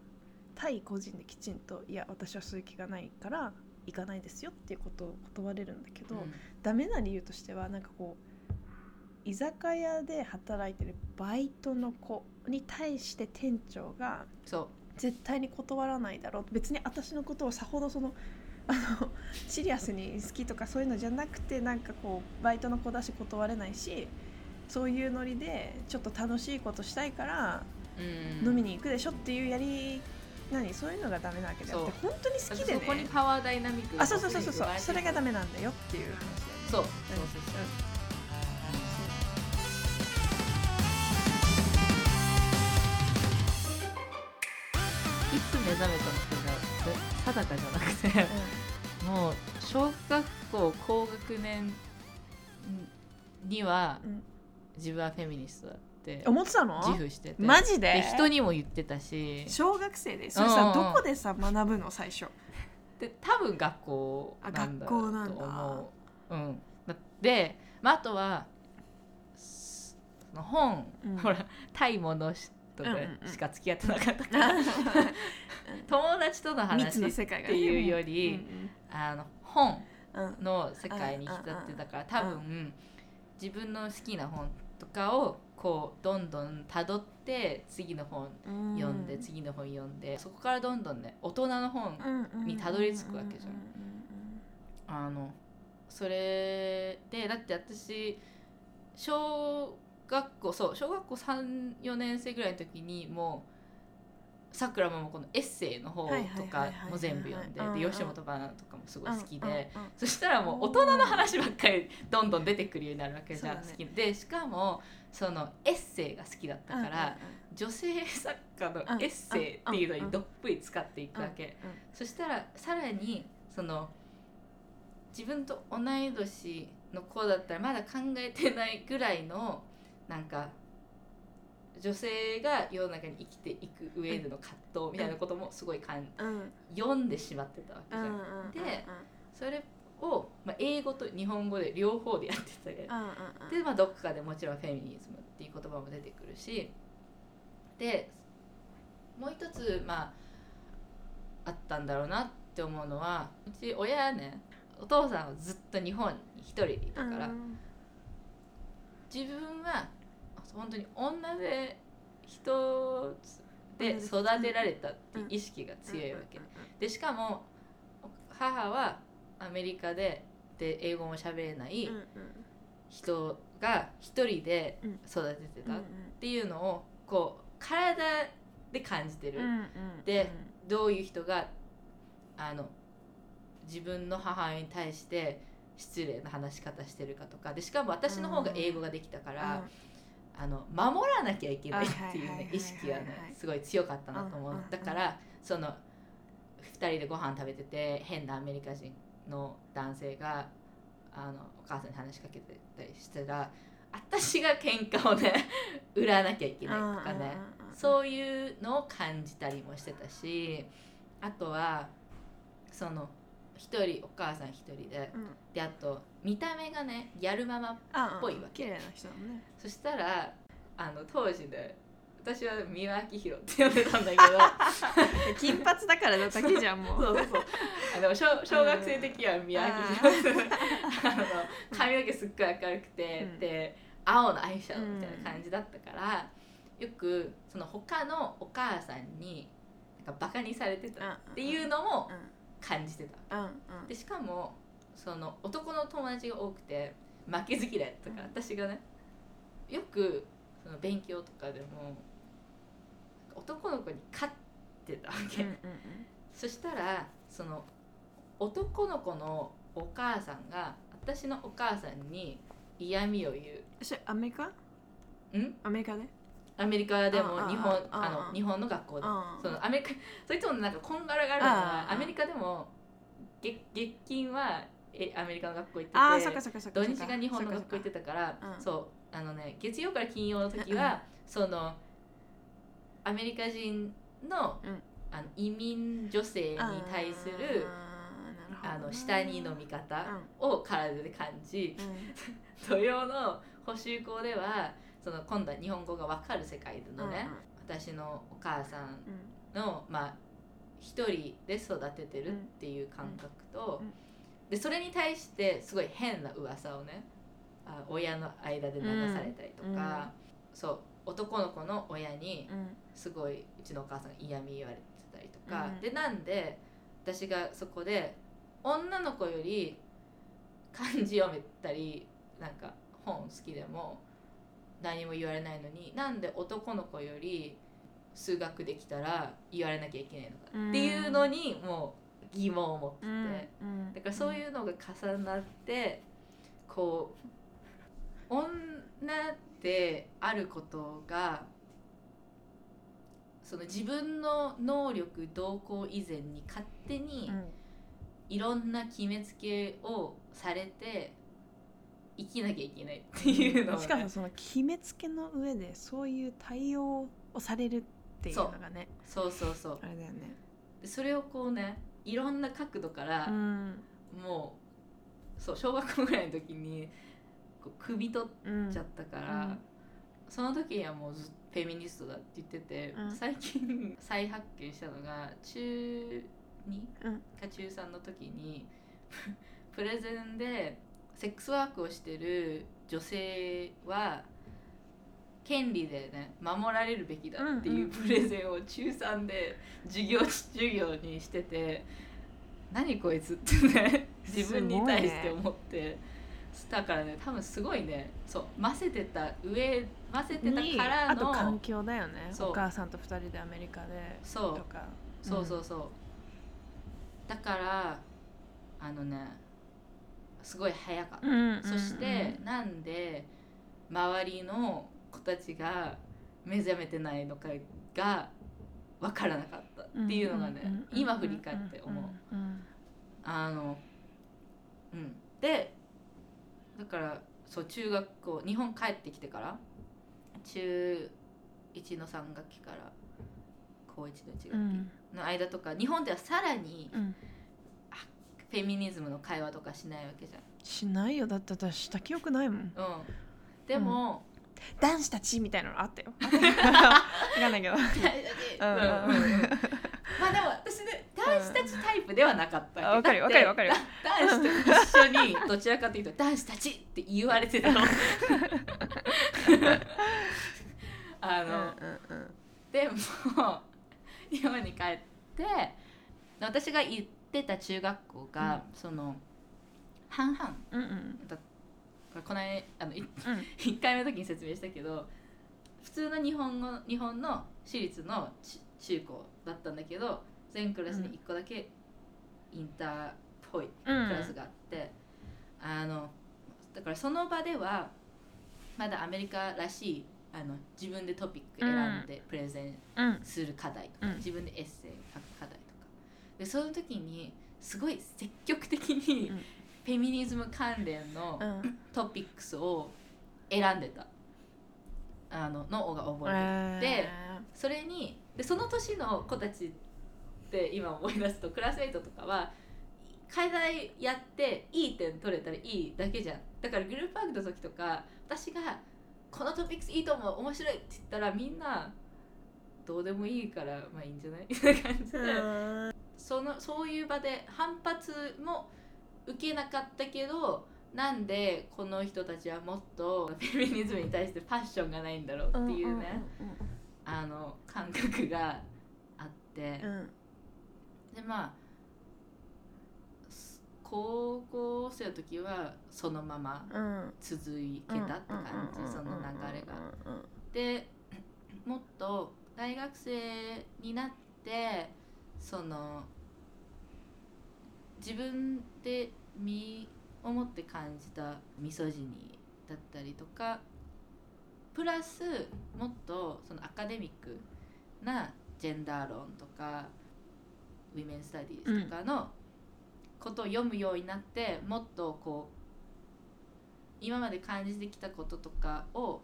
対個人できちんと「いや私はそういう気がないから行かないですよ」っていうことを断れるんだけど、うん。ダメな理由としてはなんかこう居酒屋で働いてるバイトの子に対して店長がそう。絶対に断らないだろう。別に私のことをさほどそのあのシリアスに好きとかそういうのじゃなくてなんかこうバイトの子だし断れないしそういうノリでちょっと楽しいことしたいからうん。飲みに行くでしょっていうやり何？そういうのがダメなわけじゃなくて本当に好きでそこにねパワーダイナミックがあそうそうそうそう。そうそれがダメメなんだよっていう話だよね。そう。そうそうう。んいつ目覚めたのかが定かじゃなくてもう小学校高学年にはうん。うん自分はフェミニストだって。思ってたの？自負してて。マジで？で人にも言ってたし。小学生で。それうんうん。うんさどこでさ学ぶの最初？で多分学校なんだと思う。あ学校なんだ。うん、だで、まあ、あとはその本、うん。ほら「タイものし」とかうんうんうん。しか付き合ってなかったから、[laughs] 友達との話っの世界がね。ていうより、うん。あの本うん。うんの世界に浸ってたから多分自分の好きな本とかをこうどんどん辿って次の本うん読ん。で次の本読んでそこからどんどんね大人の本にたどり着くわけじゃん。あのそれでだって私小学校そう小学校34年生ぐらいの時にもうさくらももこのエッセイの方とかも全部読んでで吉本バナナとかもすごい好きでそしたらもう大人の話ばっかりどんどん出てくるようになるわけじゃん、ね。好きで。しかもそのエッセイが好きだったから、女性作家のエッセイっていうのにどっぷり使っていくわけ、そしたらさらにその自分と同い年の子だったらまだ考えてないぐらいのなんか女性が世の中に生きていく上での葛藤みたいなこともすごいかんうん。うん読んでしまってたわけじゃん。うんうんでそれを、まあ、英語と日本語で両方でやってたけ。どうんで、まあ、どっかでもちろんフェミニズムっていう言葉も出てくるし。でもう一つまああったんだろうなって思うのはうち親はねお父さんはずっと日本に一人でいたから、うん。自分は本当に女で一つで育てられたって意識が強いわけ。でしかも母はアメリカでで英語も喋れない人が一人で育ててたっていうのをこう体で感じてる、でどういう人があの自分の母親に対して失礼な話し方してるかとか。でしかも私の方が英語ができたから、あの守らなきゃいけないっていうね意識はねすごい強かったなと思う。だからその2人でご飯食べてて変なアメリカ人の男性があのお母さんに話しかけてたりしたら私が喧嘩をね [laughs] 売らなきゃいけないとかねそういうのを感じたりもしてたしあとはその一人お母さん一人で。うん。であと見た目がねギャルママあぽいわけ。綺麗な人だもんね。そしたらあの当時で私は三輪明宏って呼んでたんだけど。[laughs] 金髪だからだけじゃんもう。[laughs] そうそうそう。あの小小学生的には三輪明宏。[laughs] あの髪の毛すっごい明るくて、うん。で青のアイシャドウみたいな感じだったから、よくその他のお母さんになんかバカにされてたっていうのもうん感じてた。うんうん。でしかもその男の友達が多くて負けず嫌いだったから、私がねよくその勉強とかでも男の子に勝ってたわけ、うんうんそしたらその男の子のお母さんが私のお母さんに嫌味を言それアメリカ？うん？アメリカで？アメリカでも日本あの日本の学校で。あ。そのアメリカそいつもなんかこんがらがあるのあはあ。アメリカでも月月金はえアメリカの学校行っててあーそっかそっかそっか土日が日本の学校行ってたからそうあのね月曜から金曜の時はそのアメリカ人のうん。あの移民女性に対するあの下にの見方を体で感じ、[laughs] 土曜の補習校ではその今度は日本語が分かる世界のね、私のお母さんの、まあ一人で育ててるっていう感覚と、でそれに対してすごい変な噂をねあ親の間で流されたりとか、そう男の子の親にすごいうちのお母さん嫌味言われてたりとか、でなんで私がそこで女の子より漢字読めたりなんか本好きでも何も言われないのになんで男の子より数学できたら言われなきゃいけないのかっていうのにもう疑問を持ってて、だからそういうのが重なってこう女であることがその自分の能力動向以前に勝手にいろんな決めつけをされて生きなきゃいけないっていうのを、ね、しかもその決めつけの上でそういう対応をされるっていうのがねそうそうそう。あれだよね。それをこうねいろんな角度から、うん。もうそう小学校ぐらいの時にこう首取うんっちゃったから、うん。その時にはもうずっとフェミニストだって言ってて、うん。最近再発見したのが中2うん。か中3の時にプレゼンでセックスワークをしてる女性は権利でね守られるべきだっていうプレゼンを中3で授業授業にしてて何こいつってね自分に対して思って、だからね多分すごいねそう混ぜてた上混ぜてたにからあと環の境だよね。お母さんと二人でアメリカでそう。そうそうそう、だからあのねすごい早かった、うんそして、なんで周りの子たちが目覚めてないのかが分からなかったっていうのがね、今振り返って思う、うんうんあのうん。でだからそう中学校日本帰ってきてから中1の3学期から高1の1学期うん。の間とか日本ではさらにうんフェミニズムの会話とかしないわけじしないよ。だって私した記憶ないもん。ゃん。うん、でも、男子たちみたいなのあったよ。[laughs] わかんないけど。うんうんうん。うん。まあでも私ね男子たちタイプではなかったあわかるよわかるよわかる。よだって男子と一緒にどちらかというと男子たちって言われてたの。[laughs] あの、でも日本に帰って私が行ってた中学校が、その半々うんうん。だこの間あのいうん。[laughs] 1回目の時に説明したけど普通の日本語日本の私立のち中高だったんだけど全クラスに1個だけインターっぽいクラスがあって、あのだからその場ではまだアメリカらしいあの自分でトピック選んでプレゼンうん。する課題とか、うん。自分でエッセイを書くでその時にすごい積極的にうん。フェミニズム関連のうん。トピックスを選んでた。あののが覚えてる、でそれにでその年の子たちって今思い出すとクラスメイトとかは課題やっていい点取れたらいいだけじゃん。だからグループワークの時とか私が「このトピックスいいと思う面白い」って言ったらみんなどうでもいいからまあいいんじゃない？みたいな感じで、うんそのそういう場で反発も受けなかったけどなんでこの人たちはもっとフェミニズムに対してパッションがないんだろうっていうね、あの感覚があって。うん、うんでまあす高校生の時はそのままうん。続けたって感じ、その流れが。でもっと大学生になってその自分で身をもって感じたミソジニだったりとかプラスもっとそのアカデミックなジェンダー論とかウィメン・スタディーズとかのことを読むようになって、もっとこう今まで感じてきたこととかを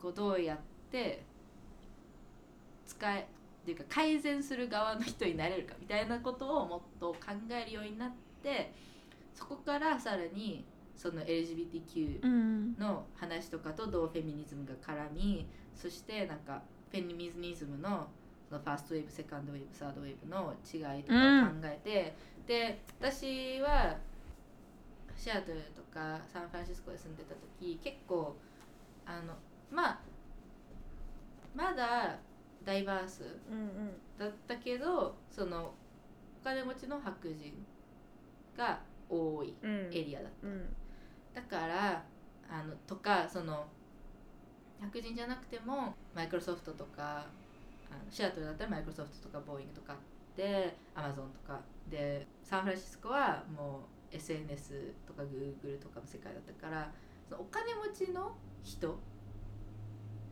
こうどうやって使えっていうか改善する側の人になれるかみたいなことをもっと考えるようになってそこからさらにその LGBTQ うん。の話とかとどうフェミニズムが絡みそしてなんかフェミニズムのそのファーストウェーブセカンドウェーブサードウェーブの違いとかを考えて、で私はシアトルとかサンフランシスコで住んでた時結構あのまあまだダイバースうんだったけどそのお金持ちの白人が多いうん。エリアだった。うん。だからあのとかその白人じゃなくてもマイクロソフトとかあのシアトルだったらマイクロソフトとかボーイングとかあってアマゾンとか。でサンフランシスコはもう SNS とか Google とかの世界だったからそのお金持ちの人っ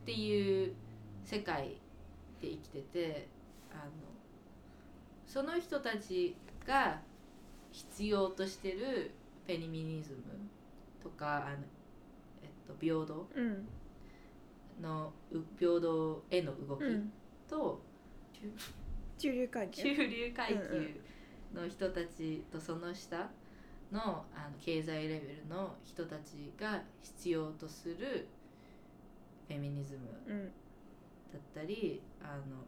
ていう世界で生きててあのその人たちが必要としてるフェミニズムとかあの、えっと、平等うん。のう平等への動きうん。と、中流階級。中流階級の人たちとその下のあの経済レベルの人たちが必要とするフェミニズムうんだったりあの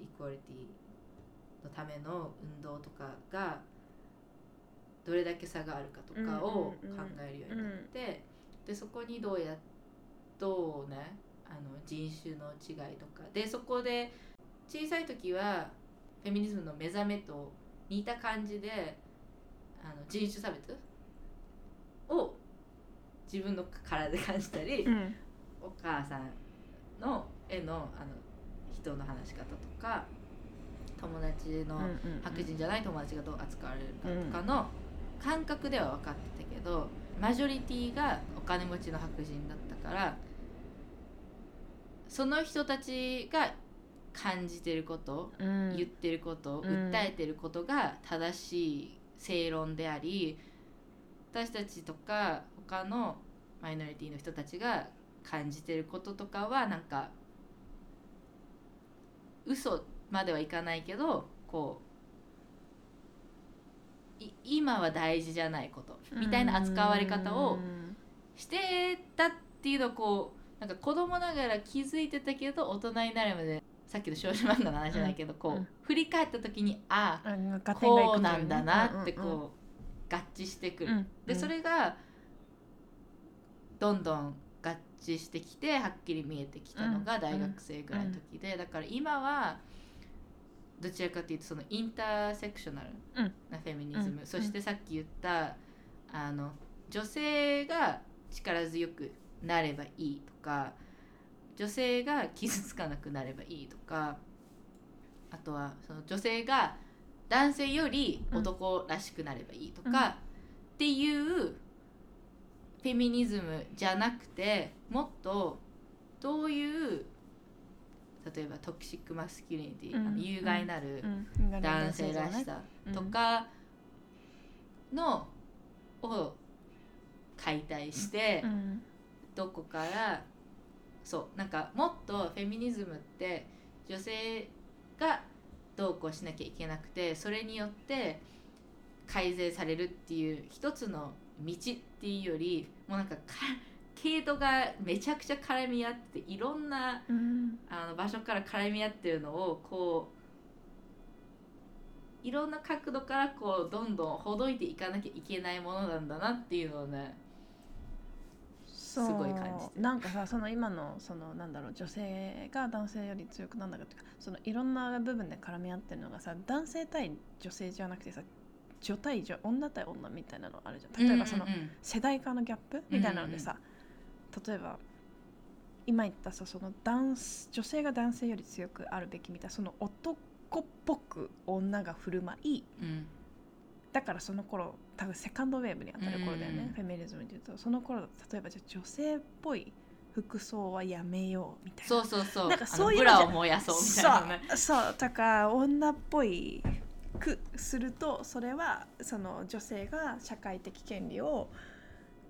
イクオリティのための運動とかがどれだけ差があるかとかを考えるようになって、でそこにどうやどうねあの人種の違いとかでそこで小さい時はフェミニズムの目覚めと似た感じであの人種差別を自分の体で感じたり、うん。お母さんの絵のあの人の話し方とか友達の白人じゃない友達がどう扱われるかとかの感覚では分かってたけどマジョリティがお金持ちの白人だったからその人たちが感じてることうん。言ってること、うん。訴えてることが正しい正論であり私たちとか他のマイノリティの人たちが感じてることとかはなんか嘘まではいかないけどこうい今は大事じゃないことみたいな扱われ方をしてたっていうのをこうなんか子供ながら気づいてたけど大人になるまでさっきの少女漫画の話じゃないけど、こう、うん。振り返った時にああうん合点がいくこうなんだなってというねこう合致してくる。うんうんでそれがどんどん合致してきてはっきり見えてきたのがうん大学生ぐらいの時で、だから今はどちらかというとそのインターセクショナルなフェミニズム、うん。そしてさっき言ったあの女性が力強くなればいいとか女性が傷つかなくなればいいとかあとはその女性が男性より男らしくなればいいとか、うん。っていうフェミニズムじゃなくてもっとどういう例えばトキシックマスキュリニティ、うんあの有害なるうん男性らしさとかのを解体して、うん。どこからそうなんかもっとフェミニズムって女性がどうこうしなきゃいけなくてそれによって改善されるっていう一つの道っていうよりもうなんかか系統がめちゃくちゃ絡み合ってていろんなうん。あの場所から絡み合ってるのをこういろんな角度からこうどんどんほどいていかなきゃいけないものなんだなっていうのをねすごい感じてる。なんかさその今のそのなんだろう女性が男性より強くなんだかというか。そのいろんな部分で絡み合ってるのがさ男性対女性じゃなくてさ女対女女対女みたいなのあるじゃん。例えばそのうんうん。うん世代間のギャップみたいなのでさ、例えば今言ったさその男女性が男性より強くあるべきみたいなその男っぽく女が振る舞いうん。だからその頃多分セカンドウェーブに当たる頃だよね、うんフェミニズムで言うと。その頃例えばじゃあ女性っぽい服装はやめようみたいな。そうそうそう。なんかあそういうブラを燃やそうみたいなね。そうそうとか女っぽいくするとそれはその女性が社会的権利を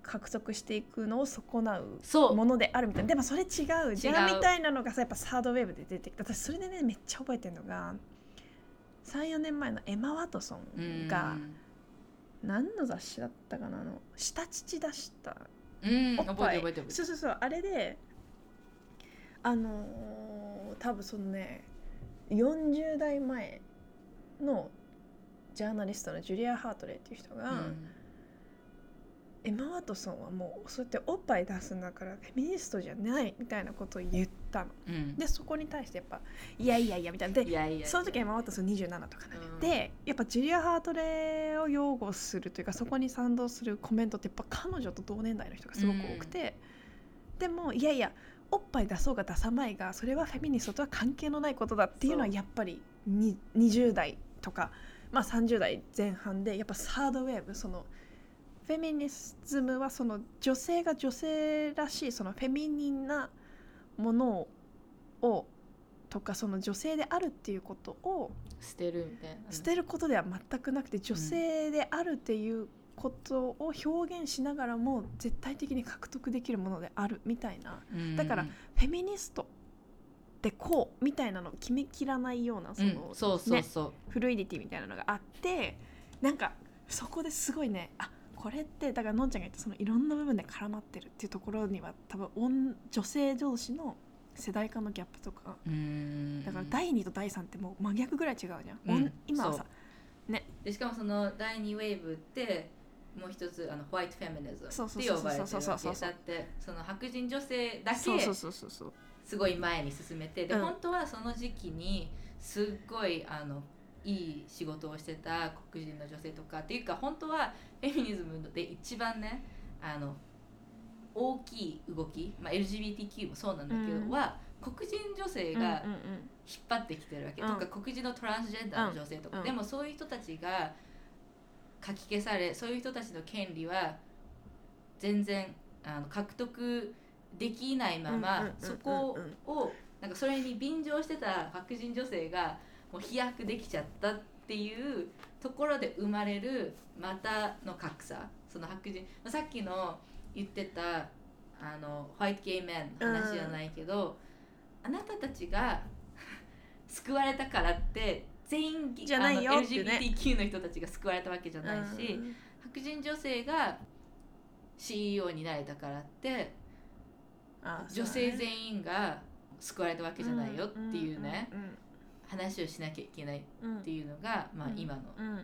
獲得していくのを損なうものであるみたいな。でもそれ違う。じゃんみたいなのがさやっぱサードウェーブで出てきた。私それでねめっちゃ覚えてるのが34年前のエマ・ワトソンが何の雑誌だったかなあの下乳出したうん。おっぱい。そうそうそう。あれであのー多分そのね40代前のジャーナリストのジュリア・ハートレイっていう人が、エマ・ワトソンはもうそうやっておっぱい出すんだからフェミニストじゃないみたいなことを言ったの。うん。うんでそこに対してやっぱいやいやいやみたいな。でその時エマ・ワトソン27とかなの、うん。でやっぱジュリア・ハートレイを擁護するというかそこに賛同するコメントってやっぱ彼女と同年代の人がすごく多くて、でもいやいやおっぱい出そうが出さまいがそれはフェミニストとは関係のないことだっていうのはやっぱりに20代とか、まあ、30代前半でやっぱサードウェーブそのフェミニズムはその女性が女性らしいそのフェミニンなものをとかその女性であるっていうことを捨てるみたいな。ね捨てることでは全くなくて女性であるっていうことを表現しながらも絶対的に獲得できるものであるみたいな。うん。だからフェミニストってこうみたいなのを決めきらないようなそうんの、そうそうそう。フルイディティみたいなのがあってなんかそこですごいねあこれってだからのんちゃんが言ったそのいろんな部分で絡まってるっていうところには多分女女性同士の世代間のギャップとか。うん。だから第2と第3ってもう真逆ぐらい違うじゃん、うん今はさでしかもその第2ウェーブってもう一つあのホワイトフェミニズムって呼ばれてるわけ。だってその白人女性だけすごい前に進めてで、うん。本当はその時期にすっごいあのいい仕事をしてた黒人の女性とかっていうか本当はフェミニズムで一番ねあの大きい動き、まあ、LGBTQ もそうなんだけど、うん。は黒人女性うんうんが引っ張ってきてるわけ、うん。とか黒人のトランスジェンダーの女性とか、うん。でもそういう人たちが書き消されそういう人たちの権利は全然あの獲得できないまま、うんうんうんうんそこをなんかそれに便乗してた白人女性がもう飛躍できちゃったっていうところで生まれるまたの格差。その白人さっきの言ってたあのホワイトゲイメンの話じゃないけど、あなたたちが救われたからって全員じゃないよね LGBTQ の人たちが救われたわけじゃないし、うん白人女性が CEO になれたからってあ女性全員が救われたわけじゃないよっていうね、話をしなきゃいけないっていうのが、まあ、うん。今の,、あの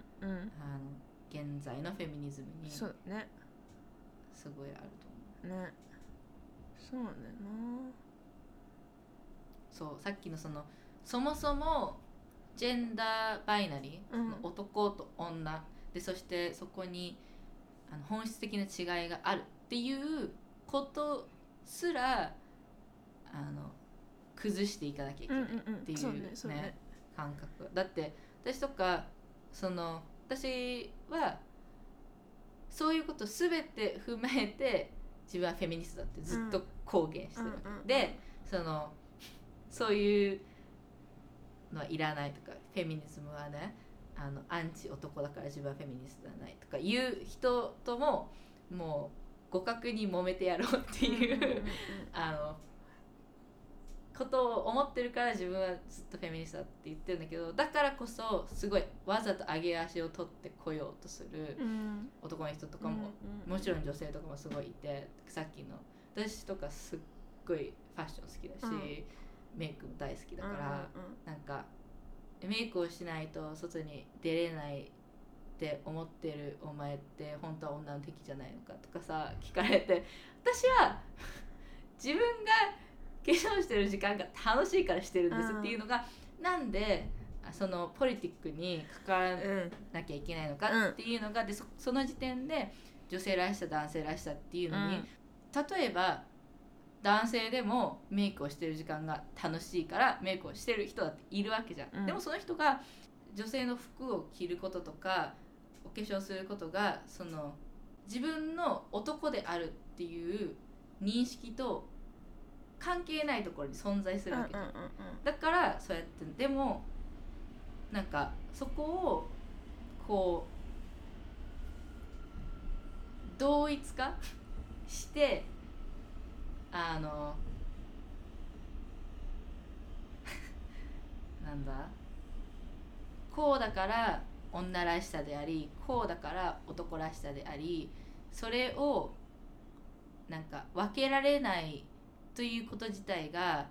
現在のフェミニズムにすごいあると思う。ね。そうだよそうさっきのそのそもそもジェンダーバイナリー、の男と女でそしてそこにあの本質的な違いがあるっていうことすらあの崩していかなきゃいけなないっていうそうねそうね。ね感覚。だって私とかその私はそういうこと全て踏まえて自分はフェミニストだってずっと公言してるわけ、うんうん。でそのそういうのはいらないとかフェミニズムはねあのアンチ男だから自分はフェミニストじゃないとかいう人とももう互角に揉めてやろうっていう、あのことを思ってるから自分はずっとフェミニストだって言ってるんだけどだからこそすごいわざと上げ足を取ってこようとするうん。男の人とかも、うんもちろん女性とかもすごいいてさっきの私とかすっごいファッション好きだし、うん。メイクも大好きだから、うんうん。なんかメイクをしないと外に出れないって思ってるお前って本当は女の敵じゃないのかとかさ聞かれて私は自分が化粧してる時間が楽しいからしてるんですうん。っていうのが、なんであそのポリティックに関わらうんなきゃいけないのかっていうのが、でそその時点で女性らしさ男性らしさっていうのに、例えば男性でもメイクをしてる時間が楽しいからメイクをしてる人だっているわけじゃん、うん。でもその人が女性の服を着ることとかお化粧することがその自分の男であるっていう認識と関係ないところに存在するわけじゃん、うんうんうんだからそうやってでもなんかそこをこう同一化してあの [laughs] なんだこうだから女らしさでありこうだから男らしさでありそれをなんか分けられないということ自体が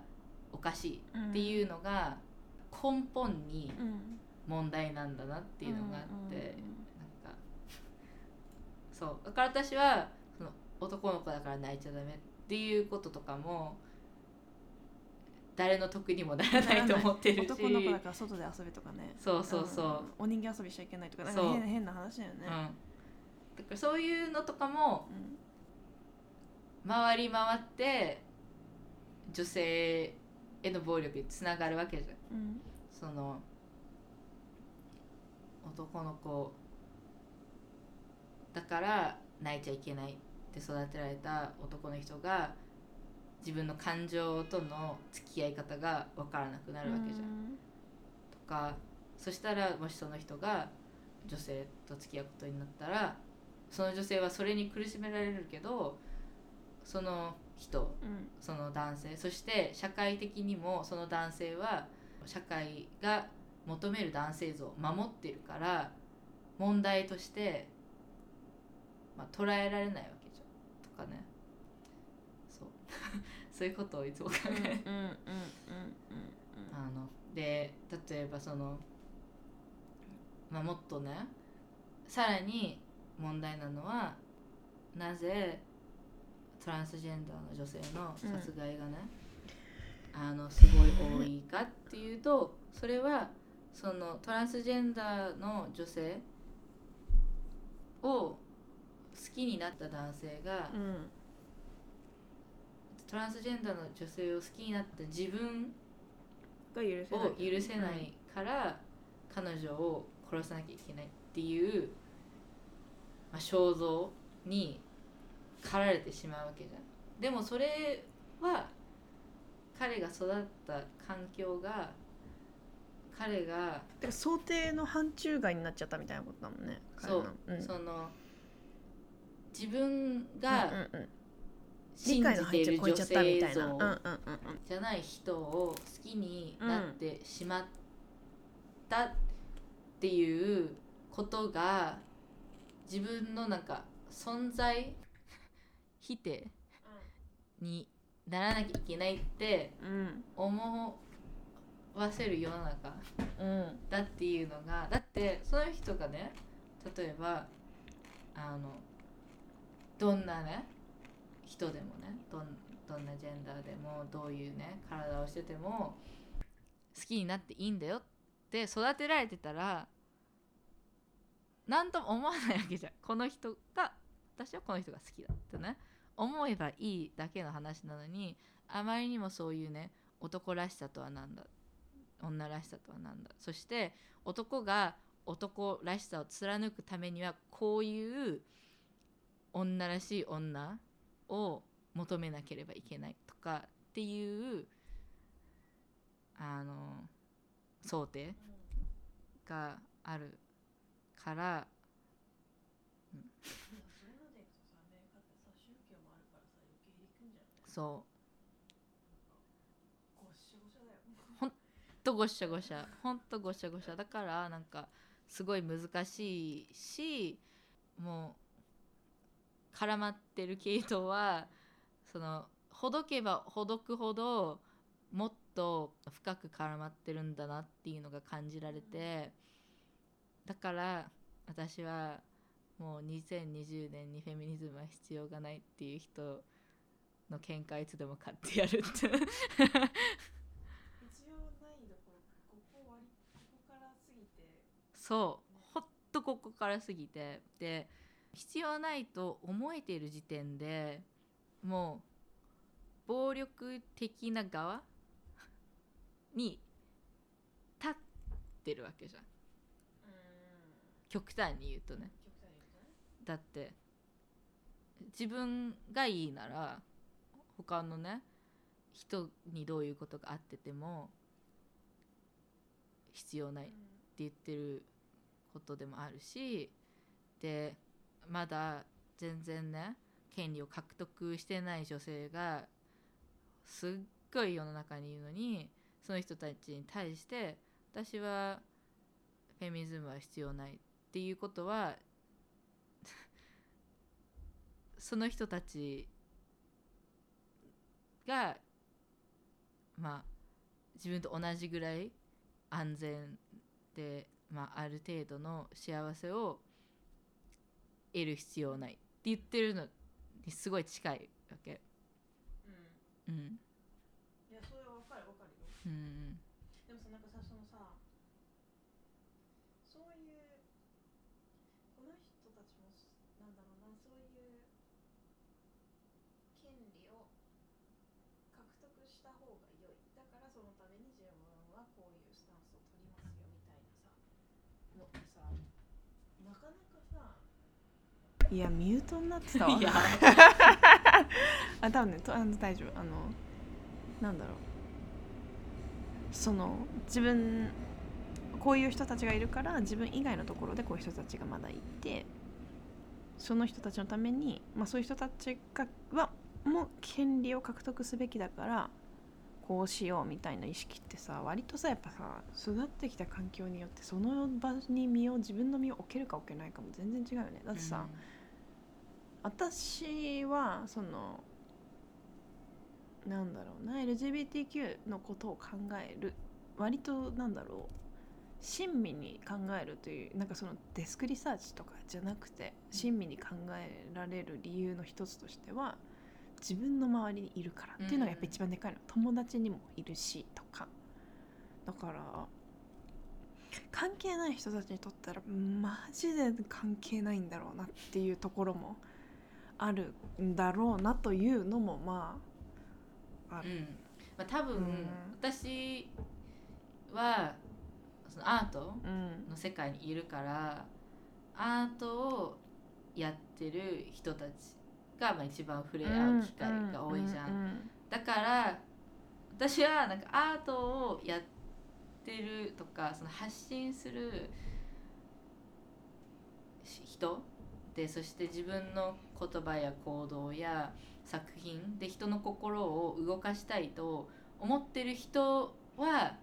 おかしいっていうのが根本にうん問題なんだなっていうのがあって、うん。なんかそう。だから私はその男の子だから泣いちゃダメっていうこととかも誰の得にもならないと思ってるし。男の子だから外で遊べとかね。そうそうそう、ん。お人形遊びしちゃいけないとか。なんか変な話だよね。うん、だからそういうのとかもうん。回り回って女性への暴力につながるわけじゃん。うん。その男の子だから泣いちゃいけないって育てられた男の人が自分の感情との付き合い方が分からなくなるわけじゃん。とかそしたらもしその人が女性と付き合うことになったらその女性はそれに苦しめられるけどその人うん。その男性そして社会的にもその男性は社会が求める男性像を守ってるから問題として、まあ、捉えられないわけじゃん。とかね。そうそういうことをいつも考うんうんうんえうんうんあので例えばその、まあ、もっとねさらに問題なのはなぜトランスジェンダーの女性の殺害がね、あのすごい多いかっていうとそれはそのトランスジェンダーの女性を好きになった男性が、うんトランスジェンダーの女性を好きになった自分が許せないを許せないから彼女を殺さなきゃいけないっていう、まあ、肖像に駆られてしまうわけじゃん。でもそれは彼が育った環境が彼がだから想定の範疇外になっちゃったみたいなことだもんねそう、彼のその自分がうんうんうん信じている女性像じゃない人を好きになってしまったっていうことが自分のなんか存在否定にならなきゃいけないって思わせる世の中だっていうのがだってその人がね例えばあのどんなね人でもねどんどんなジェンダーでもどういうね体をしてても好きになっていいんだよって育てられてたら何とも思わないわけじゃん。この人が私はこの人が好きだってね。思えばいいだけの話なのにあまりにもそういうね男らしさとは何だ女らしさとは何だ。そして男が男らしさを貫くためにはこういう女らしい女を求めなければいけないとかっていうあの想定があるからそう。ほんとごしゃごしゃ。ほんとごしゃごしゃ。だからなんかすごい難しいしもう絡まってる系統はそのほどけばほどくほどもっと深く絡まってるんだなっていうのが感じられてだから私はもう2020年にフェミニズムは必要がないっていう人の見解いつでも買ってやるって。必要ないどころここ割ここから過ぎて。そう。ほっとここから過ぎて。で必要ないと思えている時点でもう暴力的な側 [laughs] に立ってるわけじゃん。極端に言うとね。だって自分がいいなら他のね人にどういうことがあってても必要ないって言ってることでもあるしでまだ全然ね権利を獲得してない女性がすっごい世の中にいるのにその人たちに対して私はフェミニズムは必要ないっていうことは [laughs] その人たちがまあ自分と同じぐらい安全で、まあ、ある程度の幸せを得る必要ないって言ってるのにすごい近いわけ。うん。うん。いやそれはわかるわかるよ。うんでもさなんかさそのさそういうこの人たちもなんだろうなそういう権利を獲得した方が良いだからそのために自分はこういうスタンスを取りますよみたいなさのってさなかなかさいやミュートになってたわ。いや。[laughs] あ多分ねとあの大丈夫。あのなんだろう。その自分こういう人たちがいるから自分以外のところでこういう人たちがまだいてその人たちのために、まあ、そういう人たちがはもう権利を獲得すべきだからこうしようみたいな意識ってさ割とさやっぱさ育ってきた環境によってその場に身を自分の身を置けるか置けないかも全然違うよね。だってさ、私はそのなんだろうな LGBTQ のことを考える割となんだろう親身に考えるというなんかそのデスクリサーチとかじゃなくて親身に考えられる理由の一つとしては自分の周りにいるからっていうのがやっぱ一番でかいの、友達にもいるしとか。だから関係ない人たちにとったらマジで関係ないんだろうなっていうところもあるんだろうなというのもまあある、うん。まあ、多分、うん。私はそのアートうん。の世界にいるからアートをやってる人たちがまあ一番触れ合う機会が多いじゃん。うん。だから私はなんかアートをやってるとかその発信するし人でそして自分の言葉や行動や作品で人の心を動かしたいと思ってる人は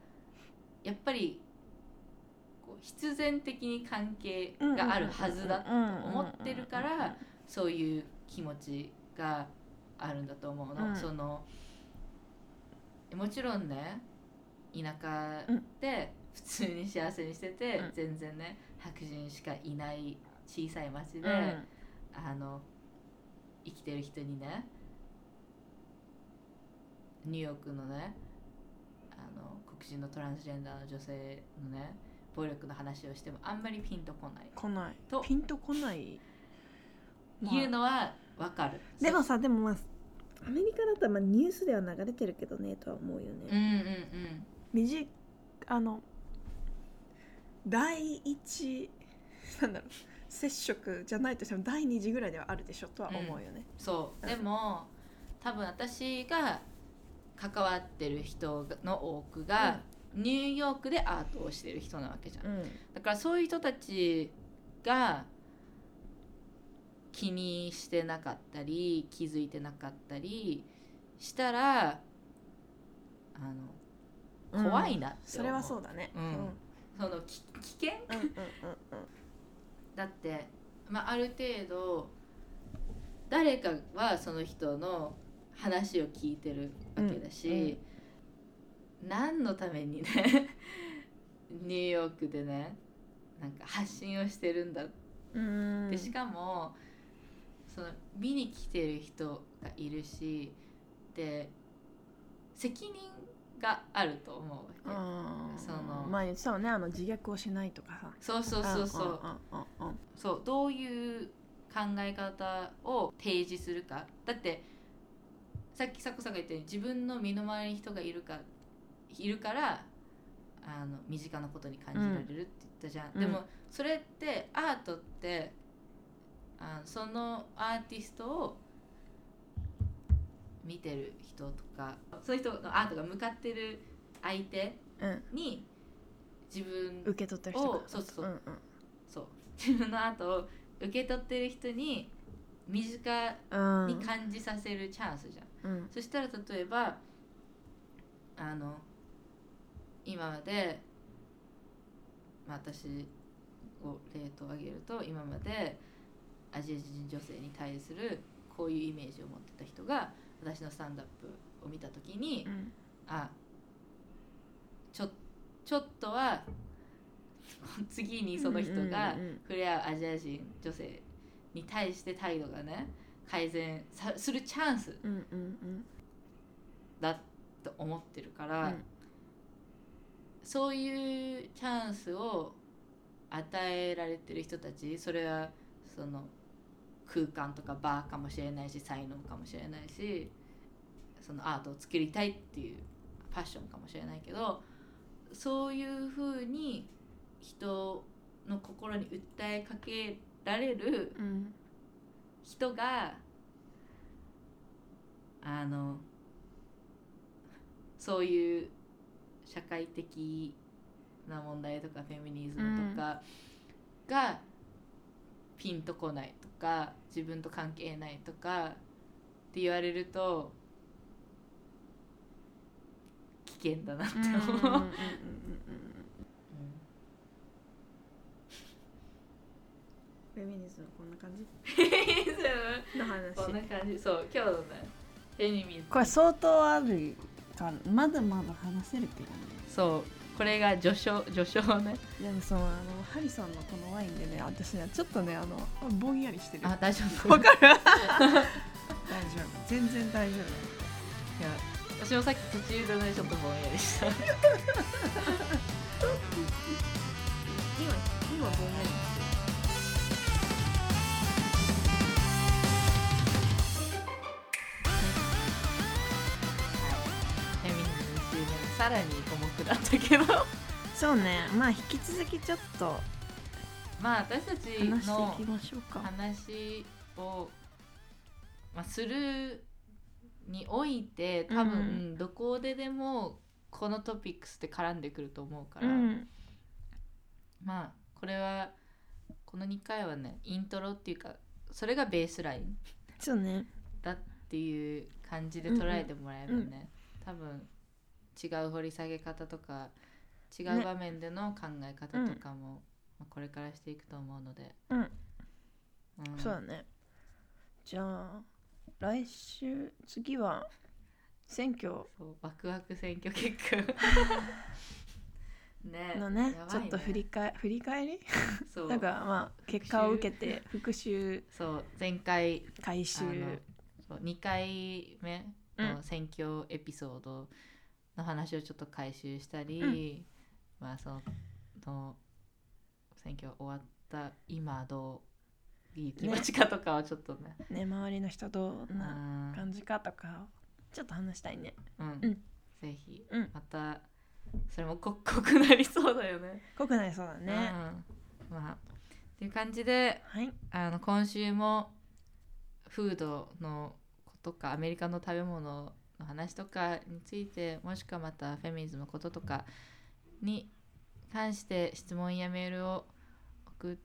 やっぱりこう必然的に関係があるはずだと思ってるからそういう気持ちがあるんだと思うの。うんそのもちろんね田舎で普通に幸せにしてて、うん全然ね白人しかいない小さい町で、うんあの生きてる人にねニューヨークのねあの黒人のトランスジェンダーの女性のね暴力の話をしてもあんまりピンとこない。来ない。と。ピンとこない？いうのはわかる。でもさでもまあアメリカだったらまあニュースでは流れてるけどねとは思うようんね。うんうん。短あの第一なんだろう接触じゃないとしても第二次ぐらいではあるでしょとは思うよね。そう。うんでも多分私が関わってる人の多くが、ニューヨークでアートをしてる人なわけじゃん。うん。だからそういう人たちが気にしてなかったり気づいてなかったりしたらあの怖いなって思う、それはそうだね。うん。そのき危険？うんうんうんだって、まあ、ある程度誰かはその人の話を聞いてるわけだし、何のためにね [laughs] ニューヨークでねなんか発信をしてるんだうんうん。でしかもその見に来てる人がいるしで責任があると思うわけ、うん。そのまあ言ってたよねあの自虐をしないとかさ。そうそうそうそう、そうどういう考え方を提示するか。だってさっきさこさんが言ったように自分の身の回りに人がいるかいるからあの身近なことに感じられるって言ったじゃん、うん。でもそれってアートってあのそのアーティストを見てる人とかそういう人のアートが向かってる相手うん。に自分受け取ってる人がをそうそうう。んうん。そう。[laughs] 自分のアートを受け取ってる人に身近うん。に感じさせるチャンスじゃん、うん。そしたら例えばあの今まで、まあ、私を例と挙げると今までアジア人女性に対するこういうイメージを持ってた人が私のスタンドアップを見た時に、うん。あちょちょっとは次にその人が触れ合うアジア人女性に対して態度がね改善さするチャンスだと思ってるから、うん。そういうチャンスを与えられてる人たちそれはその空間とかバーかもしれないし才能かもしれないしそのアートを作りたいっていうパッションかもしれないけどそういうふうに人の心に訴えかけられるうん人があのそういう社会的な問題とかフェミニズムとかがピンとこない。か自分と関係ないとかって言われると危険だなって思う。フェミニズムこんな感じ？うんの話。こんな感じ。そう今日のねフェミニズム。これ相当あるからまだまだ話せるけどね。そうこれが序章序章ね。でもそのあのハリソンのこのワインでね私ねちょっとねあのぼんやりしてる。あ大丈夫。わかる？[laughs] 大丈夫。全然大丈夫。いや私もさっき途中でねちょっとぼんやりした。今今ぼんやりしてフェミニズム1周年さらにそうね。まあ引き続きちょっとまあ私たち話してのいきましょうか。話を、まあ、するにおいて多分、うん。どこででもこのトピックスって絡んでくると思うから、うん。まあこれはこの2回はねイントロっていうかそれがベースラインそうね。だっていう感じで捉えてもらえばね、多分違う掘り下げ方とか違うね場面での考え方とかも、まあ、これからしていくと思うので、うん。うん。そうだね。じゃあ来週次は選挙。そうワクワク選挙結果。[laughs] ね。のねやばいちょっと振り返振り返り？そう。なんかまあ結果を受けて復習。そう前回回収。そう2回目の選挙エピソードの話をちょっと回収したり、まあその選挙終わった今どういう気持ちかとかをちょっとね。ね周りの人どんうなん。感じかとかをちょっと話したいね。うん。うん。ぜひ、うん。またそれも濃 [laughs] 濃くなりそうだよね。濃くなりそうだね。うん、まあっていう感じではい。あの今週もフードのことかアメリカの食べ物の話とかについてもしくはまたフェミニズムのこととかに関して質問やメールを送っ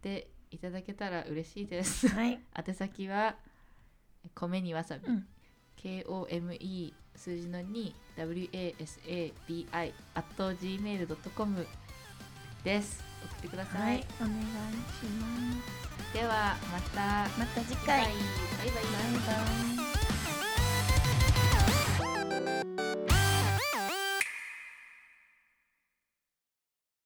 ていただけたら嬉しいです。はい。宛先は米にわさび、うん。KOME 数字の 2WASABI at gmail.com です。送ってくださ。はいいお願いします。ではまた。また次次回回。バイバイ。バイバイ